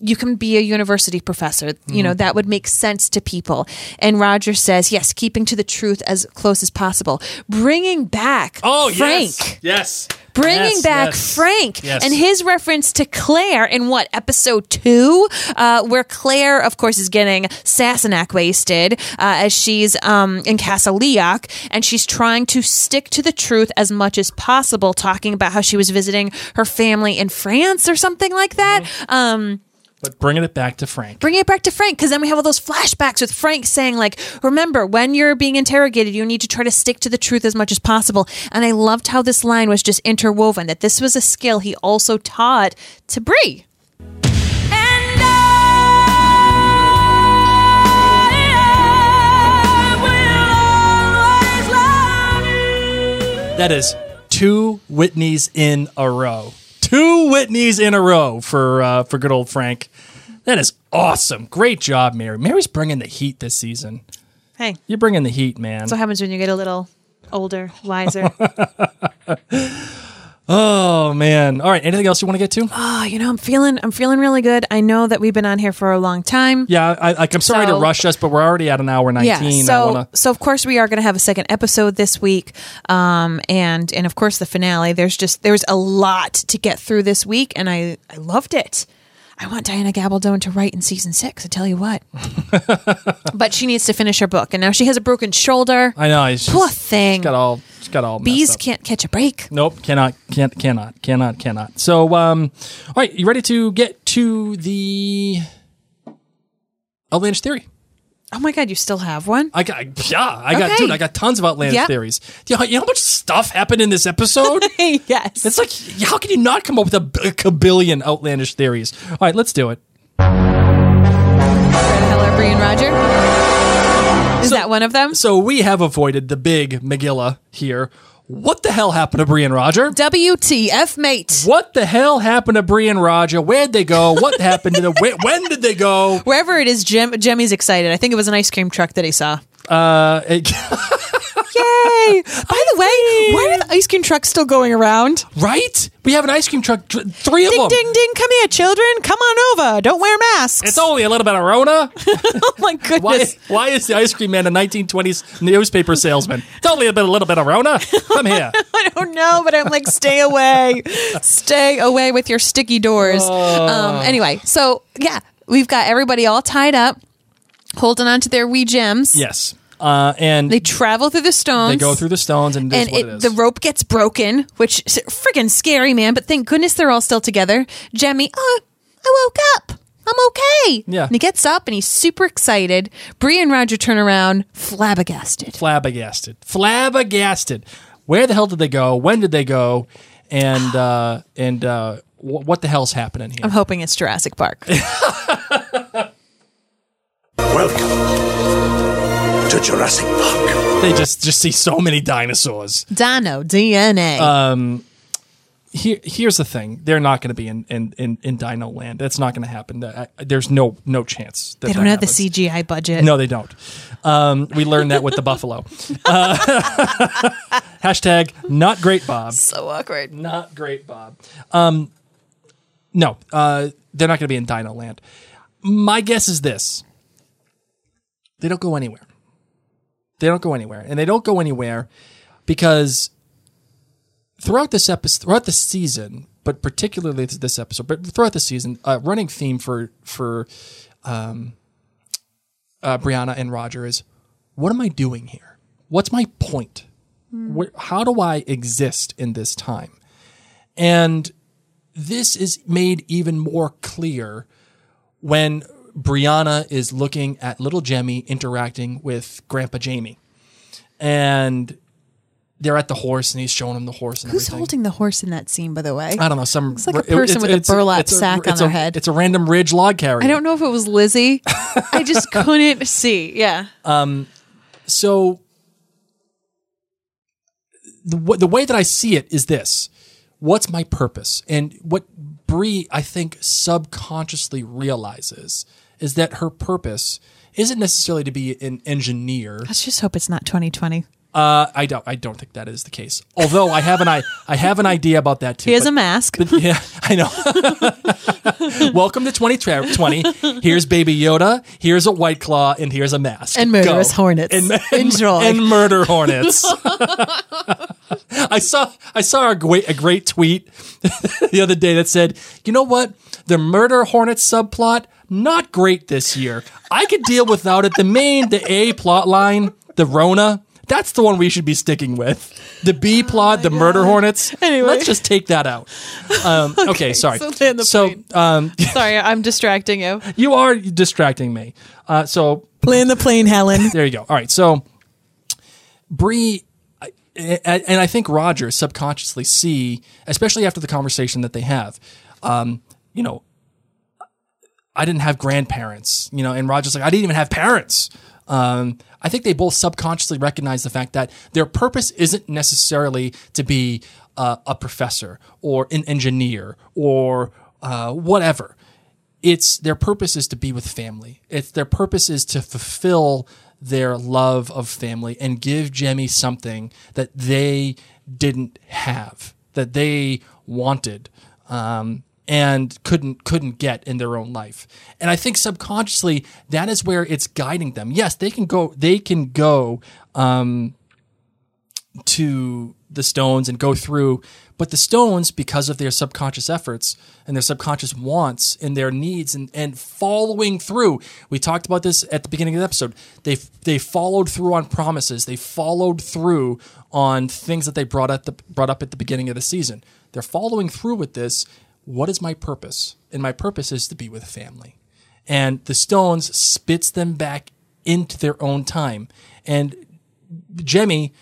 you can be a university professor. You Mm-hmm. know, that would make sense to people. And Roger says, yes, keeping to the truth as close as possible. Bringing back oh Frank yes, yes, bringing Yes, back yes. Frank Yes. and his reference to Claire in what episode two, uh, where Claire, of course, is getting Sassenach wasted uh, as she's um, in Castle Leoch, and she's trying to stick to the truth as much as possible, talking about how she was visiting her family in France or something like that. Mm-hmm. Um, but bringing it back to Frank. Bringing it back to Frank because then we have all those flashbacks with Frank saying, like, remember, when you're being interrogated, you need to try to stick to the truth as much as possible. And I loved how this line was just interwoven that this was a skill he also taught to Bree. That is two Whitneys in a row. Two Whitneys in a row for uh, for good old Frank. That is awesome. Great job, Mary. Mary's bringing the heat this season. Hey, You're bringing the heat, man. that's what happens when you get a little older, wiser. Oh man. All right. Anything else you want to get to? oh, you know, I'm feeling, I'm feeling really good. I know that we've been on here for a long time. Yeah. I, like I'm sorry to rush us, but we're already at an hour nineteen. Yeah. So, wanna. so of course we are going to have a second episode this week, um, and and of course the finale. There's just there's a lot to get through this week, and I I loved it. I want Diana Gabaldon to write in season six. I tell you what, but she needs to finish her book, and now she has a broken shoulder. I know. Poor just, thing. She's got all. She's got all. messed Bees up. can't catch a break. Nope, cannot, can't, cannot, cannot, cannot. So, um, all right, you ready to get to the outlandish theory? Oh my god, you still have one? I got, yeah, I got, Okay. dude, I got tons of outlandish Yeah. theories. You know, you know how much stuff happened in this episode? yes. it's like, how can you not come up with a kabillion outlandish theories? All right, let's do it. Is that one of them? So we have avoided the big Megillah here. What the hell happened to Brian Roger? WTF, mate. What the hell happened to Brian Roger? Where'd they go? What happened to them? When, when did they go? Wherever it is, Jim, Jimmy's excited. I think it was an ice cream truck that he saw. Uh, it- Yay! By the way, why are the ice cream trucks still going around? right? We have an ice cream truck, th- three of Ding, them. ding, ding! Come here, children. Come on over. Don't wear masks. It's only a little bit of Rona. oh my goodness. why is the ice cream man a 1920s newspaper salesman? It's only a, bit, a little bit of Rona. Come here. I don't know, but I'm like, stay away, stay away with your sticky doors. Oh. Um, anyway, so yeah, we've got everybody all tied up, holding on to their wee gems. Yes. Uh, and They travel through the stones. They go through the stones, and, and is what it, it is. the rope gets broken, which is freaking scary, man. But thank goodness they're all still together. Jemmy, oh, I woke up. I'm okay. Yeah. And he gets up and he's super excited. Bree and Roger turn around, flabbergasted. flabbergasted. Flabbergasted. Where the hell did they go? When did they go? And uh, and uh, wh- what the hell's happening here? I'm hoping it's Jurassic Park. Welcome to Jurassic Park. They just just see so many dinosaurs. Dino DNA. Uh, Here, here's the thing: they're not going to be in, in, in, in Dino Land. That's not going to happen. I- There's no no chance. That they don't that have the. CGI budget. No, they don't. Um, we learned that with the buffalo. Uh, hashtag not great, Bob. So awkward. Not great, Bob. Um, no, uh, they're not going to be in Dino Land. My guess is this: they don't go anywhere. They don't go anywhere, and they don't go anywhere because throughout this episode, throughout the season, but particularly this episode, but throughout the season, a running theme for for um, uh, Brianna and Roger is, what am I doing here? What's my point? Where, how do I exist in this time? And this is made even more clear when Brianna is looking at little Jemmy interacting with Grandpa Jamie. And they're at the horse and he's showing him the horse and Who's everything. holding the horse in that scene, by the way? I don't know. Some it's like a person with a burlap sack on it's their a- head. It's a random ridge log carrier. I don't know if it was Lizzie. I just couldn't see. Yeah. Um. so the, w- the way that I see it is this what's my purpose and what Bree I think subconsciously realizes is that her purpose isn't necessarily to be an engineer Let's just hope it's not 2020. uh, I don't I don't think that is the case although I have an I I have an idea about that too He has but- a mask. but yeah, I know. Welcome to 2020. Here's Baby Yoda. Here's a White Claw, and here's a mask. And murderous Go. hornets. And, Enjoy. And murder hornets. I saw I saw a great a great tweet the other day that said, "You know what? The murder hornets subplot not great this year. I could deal without it. The main the A plot line, the Rona." That's the one we should be sticking with. The B plot, the murder hornets. Anyway. let's just take that out. Um, okay, sorry. so the so um, Sorry, I'm distracting you. you are distracting me. Uh, so Land the plane, Helen. there you go. All right. So Bree and and I think Roger subconsciously see, especially after the conversation that they have, um, you know, I didn't have grandparents, you know, and Roger's like, I didn't even have parents. Um, I think they both subconsciously recognize the fact that their purpose isn't necessarily to be uh, a professor or an engineer or uh, whatever it's their purpose is to be with family. It's their purpose is to fulfill their love of family and give Jemmy something that they didn't have, that they wanted, um, and couldn't couldn't get in their own life. And I think subconsciously that is where it's guiding them. Yes, they can go. They can go. Um, to the stones and go through but the stones because of their subconscious efforts and their subconscious wants and their needs and, and following through we talked about this at the beginning of the episode they they followed through on promises they followed through on things that they brought at the brought up at the beginning of the season they're following through with this what is my purpose and my purpose is to be with family and the stones spits them back into their own time and Jemmy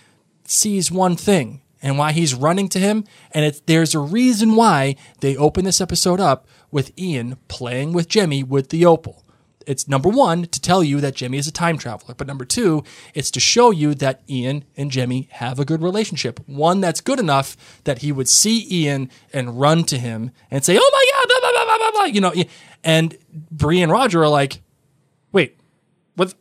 sees one thing and why he's running to him. And there's a reason why they open this episode up with Ian playing with Jemmy with the opal. It's number one to tell you that Jimmy is a time traveler, but number two, it's to show you that Ian and Jimmy have a good relationship. One that's good enough that he would see Ian and run to him and say, "Oh my God!" Blah, blah, blah, blah, blah, blah, you know. And Bree and Roger are like, "Wait, what?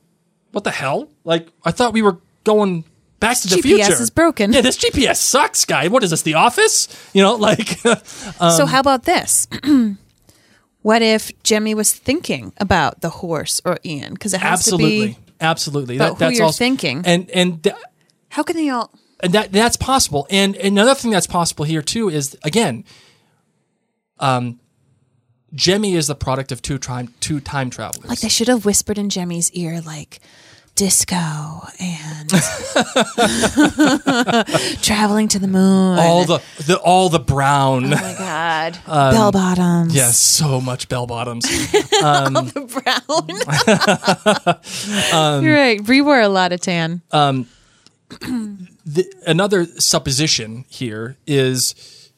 What the hell? Like, I thought we were going back to the GPS future. GPS is broken. Yeah, this GPS sucks, guy. What is this? The Office? You know, like so um, how about this? what if Jemmy was thinking about the horse or Ian? Because it has absolutely, to be. absolutely. about who you're also- thinking. and and. th- How can they all? and that that's possible. And, and another thing that's possible here too is again, um, Jemmy is the product of two time two time travelers. Like they should have whispered in Jemmy's ear, like disco and traveling to the moon. all the the all the brown. oh my god, um, bell bottoms. yes, so much bell bottoms. All um, the brown. You're right. Bree wore a lot of tan. Um, the, another supposition here is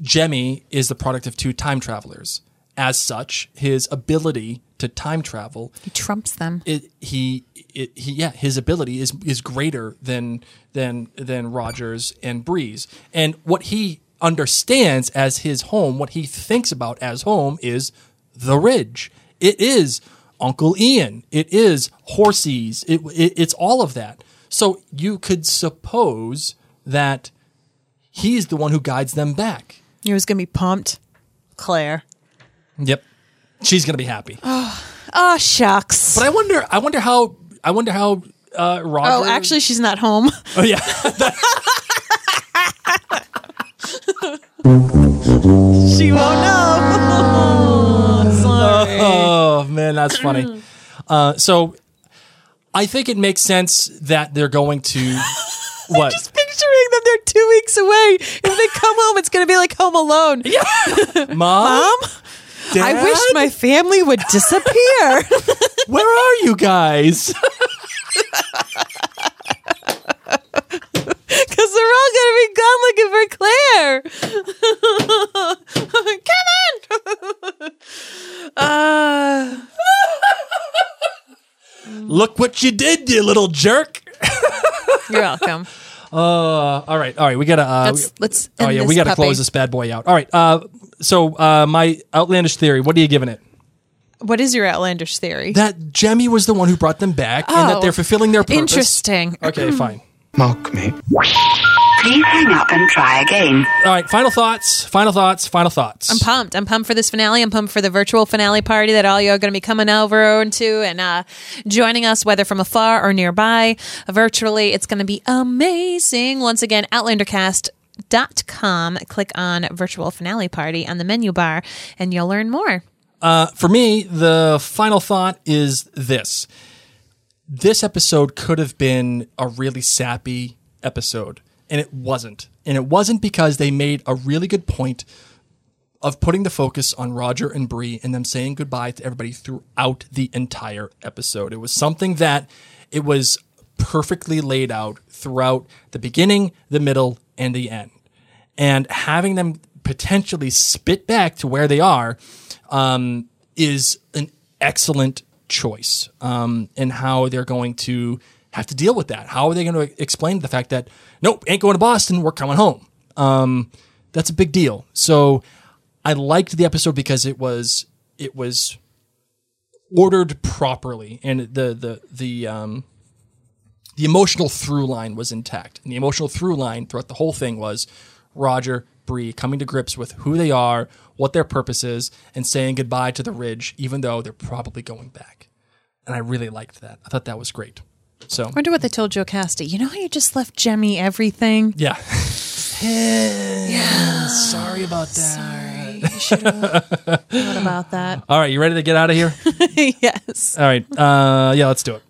Jemmy is the product of two time travelers. As such, his ability to time travel he trumps them. it, he, it, he, yeah, his ability is is greater than than than Rogers and Bree's, and what he understands as his home, what he thinks about as home, is the Ridge. It is Uncle Ian. It is Horsies. It, it it's all of that. So you could suppose that he's the one who guides them back. He was gonna be pumped. Claire. Yep, she's gonna be happy. Oh shucks. But I wonder, I wonder how, I wonder how uh, Roger. oh, actually, she's not home. oh yeah. she won't know. Sorry. Oh man, that's funny. Uh, so I think it makes sense that they're going to what? Just picturing them. They're two weeks away. If they come home, it's gonna be like Home Alone. Mom, Mom, I wish my family would disappear. Where are you guys? Because they're all going to be gone looking for Claire. Kevin! uh, Look what you did, you little jerk. you're welcome. Uh, all right, all right. We gotta. Uh, Let's, let's oh yeah, we gotta puppy. close this bad boy out. All right. Uh, so uh, my outlandish theory. What are you giving it? What is your outlandish theory? That Jemmy was the one who brought them back, and that Oh, they're fulfilling their purpose. Interesting. Okay, fine. Mock me. Please hang up and try again. All right. Final thoughts. Final thoughts. Final thoughts. I'm pumped. I'm pumped for this finale. I'm pumped for the virtual finale party that all you are going to be coming over to and uh, joining us, whether from afar or nearby, virtually. It's going to be amazing. Once again, OutlanderCast.com. Click on virtual finale party on the menu bar, and you'll learn more. Uh, for me, the final thought is this. this episode could have been a really sappy episode, and it wasn't. And it wasn't because they made a really good point of putting the focus on Roger and Bree and them saying goodbye to everybody throughout the entire episode. It was something that it was perfectly laid out throughout the beginning, the middle, and the end. And having them potentially spit back to where they are um, is an excellent choice um, in how they're going to have to deal with that. How are they going to explain the fact that, nope, ain't going to Boston, we're coming home? Um, that's a big deal. So I liked the episode because it was it was ordered properly and the the the um the emotional through line was intact. And the emotional through line throughout the whole thing was Roger, Bree coming to grips with who they are, what their purpose is, and saying goodbye to the Ridge, even though they're probably going back. And I really liked that. I thought that was great. So I Wonder what they told Jocasta. You know how you just left Jemmy everything? yeah. yeah. Sorry about that. Sorry. You should have thought about that. All right, you ready to get out of here? yes. All right. Uh, yeah, let's do it.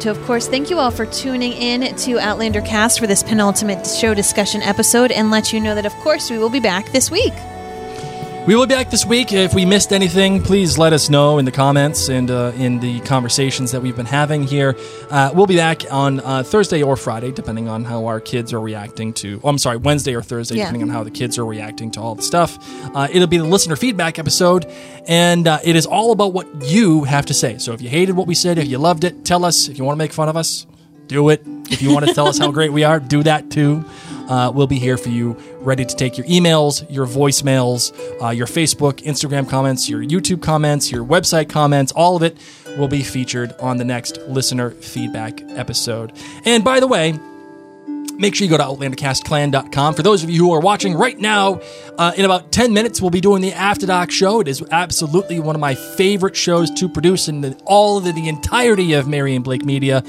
To, of course, thank you all for tuning in to Outlander Cast for this penultimate show discussion episode and let you know that, of course, we will be back this week. We will be back this week. If we missed anything, please let us know in the comments and uh, in the conversations that we've been having here. Uh, we'll be back on uh, Thursday or Friday, depending on how our kids are reacting to. Oh, I'm sorry, Wednesday or Thursday, Yeah. depending on how the kids are reacting to all the stuff. Uh, it'll be the listener feedback episode, and uh, it is all about what you have to say. So if you hated what we said, if you loved it, tell us. If you want to make fun of us, do it. If you want to tell us how great we are, do that too. Uh, we'll be here for you, ready to take your emails, your voicemails, uh, your Facebook, Instagram comments, your YouTube comments, your website comments. All of it will be featured on the next listener feedback episode. And by the way, make sure you go to outlandercastclan.com. For those of you who are watching right now, uh, in about 10 minutes, we'll be doing the After Dark show. It is absolutely one of my favorite shows to produce in the, all of the, the entirety of Mary and Blake Media.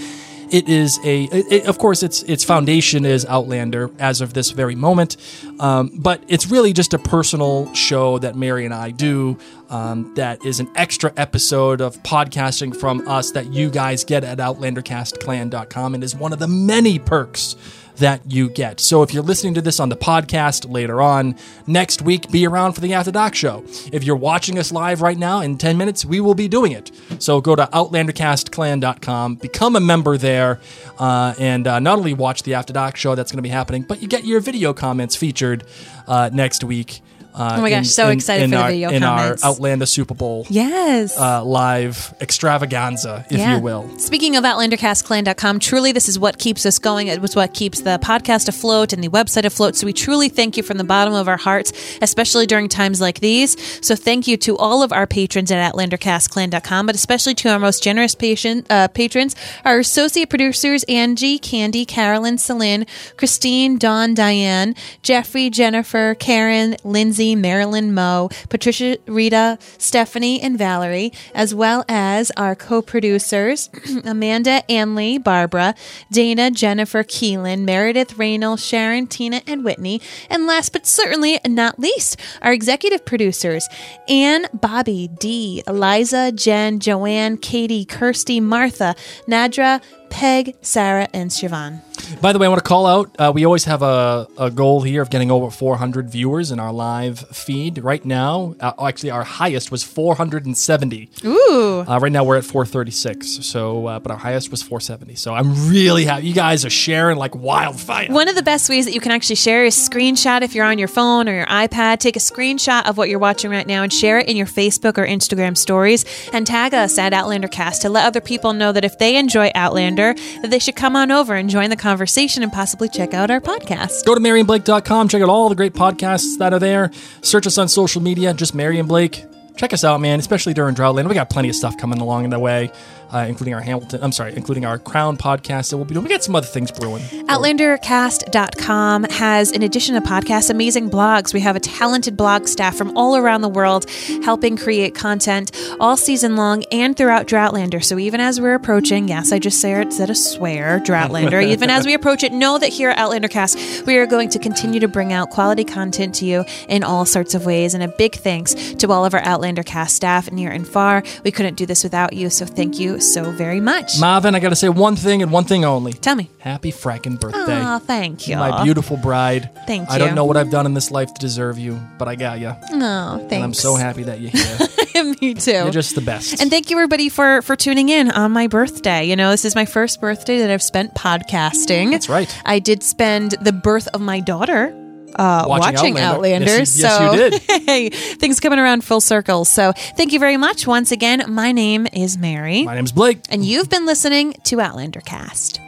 It is a, it, of course, its its foundation is Outlander as of this very moment, um, but it's really just a personal show that Mary and I do. Um, that is an extra episode of podcasting from us that you guys get at OutlanderCastClan.com and is one of the many perks that you get. So if you're listening to this on the podcast later on next week, be around for the After Dark show. If you're watching us live right now in 10 minutes, we will be doing it. So go to OutlanderCastClan.com, become a member there, uh, and uh, not only watch the After Dark show that's going to be happening, but you get your video comments featured uh, next week. Uh, Oh my gosh, so excited for the our, video in comments. our Outlander Super Bowl Yes. uh, live extravaganza, if Yeah. you will. Speaking of OutlanderCastClan.com, truly this is what keeps us going. It was what keeps the podcast afloat and the website afloat. So we truly thank you from the bottom of our hearts, especially during times like these. So thank you to all of our patrons at OutlanderCastClan.com, but especially to our most generous patient, uh, patrons, our associate producers, Angie, Candy, Carolyn, Celine, Christine, Dawn, Diane, Jeffrey, Jennifer, Karen, Lindsay, Marilyn, Mo, Patricia, Rita, Stephanie, and Valerie, as well as our co-producers, Amanda, Anley, Barbara, Dana, Jennifer, Keelan, Meredith, Raynell, Sharon, Tina, and Whitney. And last but certainly not least, our executive producers, Anne, Bobby, Dee, Eliza, Jen, Joanne, Katie, Kirsty, Martha, Nadra, Peg, Sarah, and Siobhan. By the way, I want to call out. Uh, we always have a, a goal here of getting over 400 viewers in our live feed. Right now, uh, actually, our highest was 470. Ooh. Uh, right now, we're at 436. So, uh, but our highest was 470. So, I'm really happy. You guys are sharing like wildfire. One of the best ways that you can actually share is screenshot if you're on your phone or your iPad. Take a screenshot of what you're watching right now and share it in your Facebook or Instagram stories and tag us at OutlanderCast to let other people know that if they enjoy Outlander, that they should come on over and join the conversation and possibly check out our podcast. Go to MaryandBlake.com. Check out all the great podcasts that are there. Search us on social media, just Mary and Blake. Check us out, man, especially during Droughtland. We got plenty of stuff coming along in the way. Uh, including our Hamilton. I'm sorry, including our Crown podcast that we'll be doing. We got some other things brewing. OutlanderCast.com has, in addition to podcasts, amazing blogs. We have a talented blog staff from all around the world helping create content all season long and throughout Droughtlander. So even as we're approaching, yes, I just said said a swear, Droughtlander, even as we approach it, know that here at OutlanderCast, we are going to continue to bring out quality content to you in all sorts of ways. And a big thanks to all of our Outlander cast staff near and far. We couldn't do this without you, so thank you so very much. Marvin, I got to say one thing and one thing only. Tell me. Happy fracking birthday. Oh, thank you. My beautiful bride. Thank you. I don't know what I've done in this life to deserve you, but I got you. Oh, thanks. And I'm so happy that you're here. Me too. You're just the best. And thank you everybody for for tuning in on my birthday. You know, this is my first birthday that I've spent podcasting. That's right. I did spend the birth of my daughter uh, watching, Watching Outlander. Outlander. Yes, you- yes, so did. hey, things coming around full circle. So thank you very much once again. My name is Mary, My name's Blake. and you've been listening to Outlander Cast.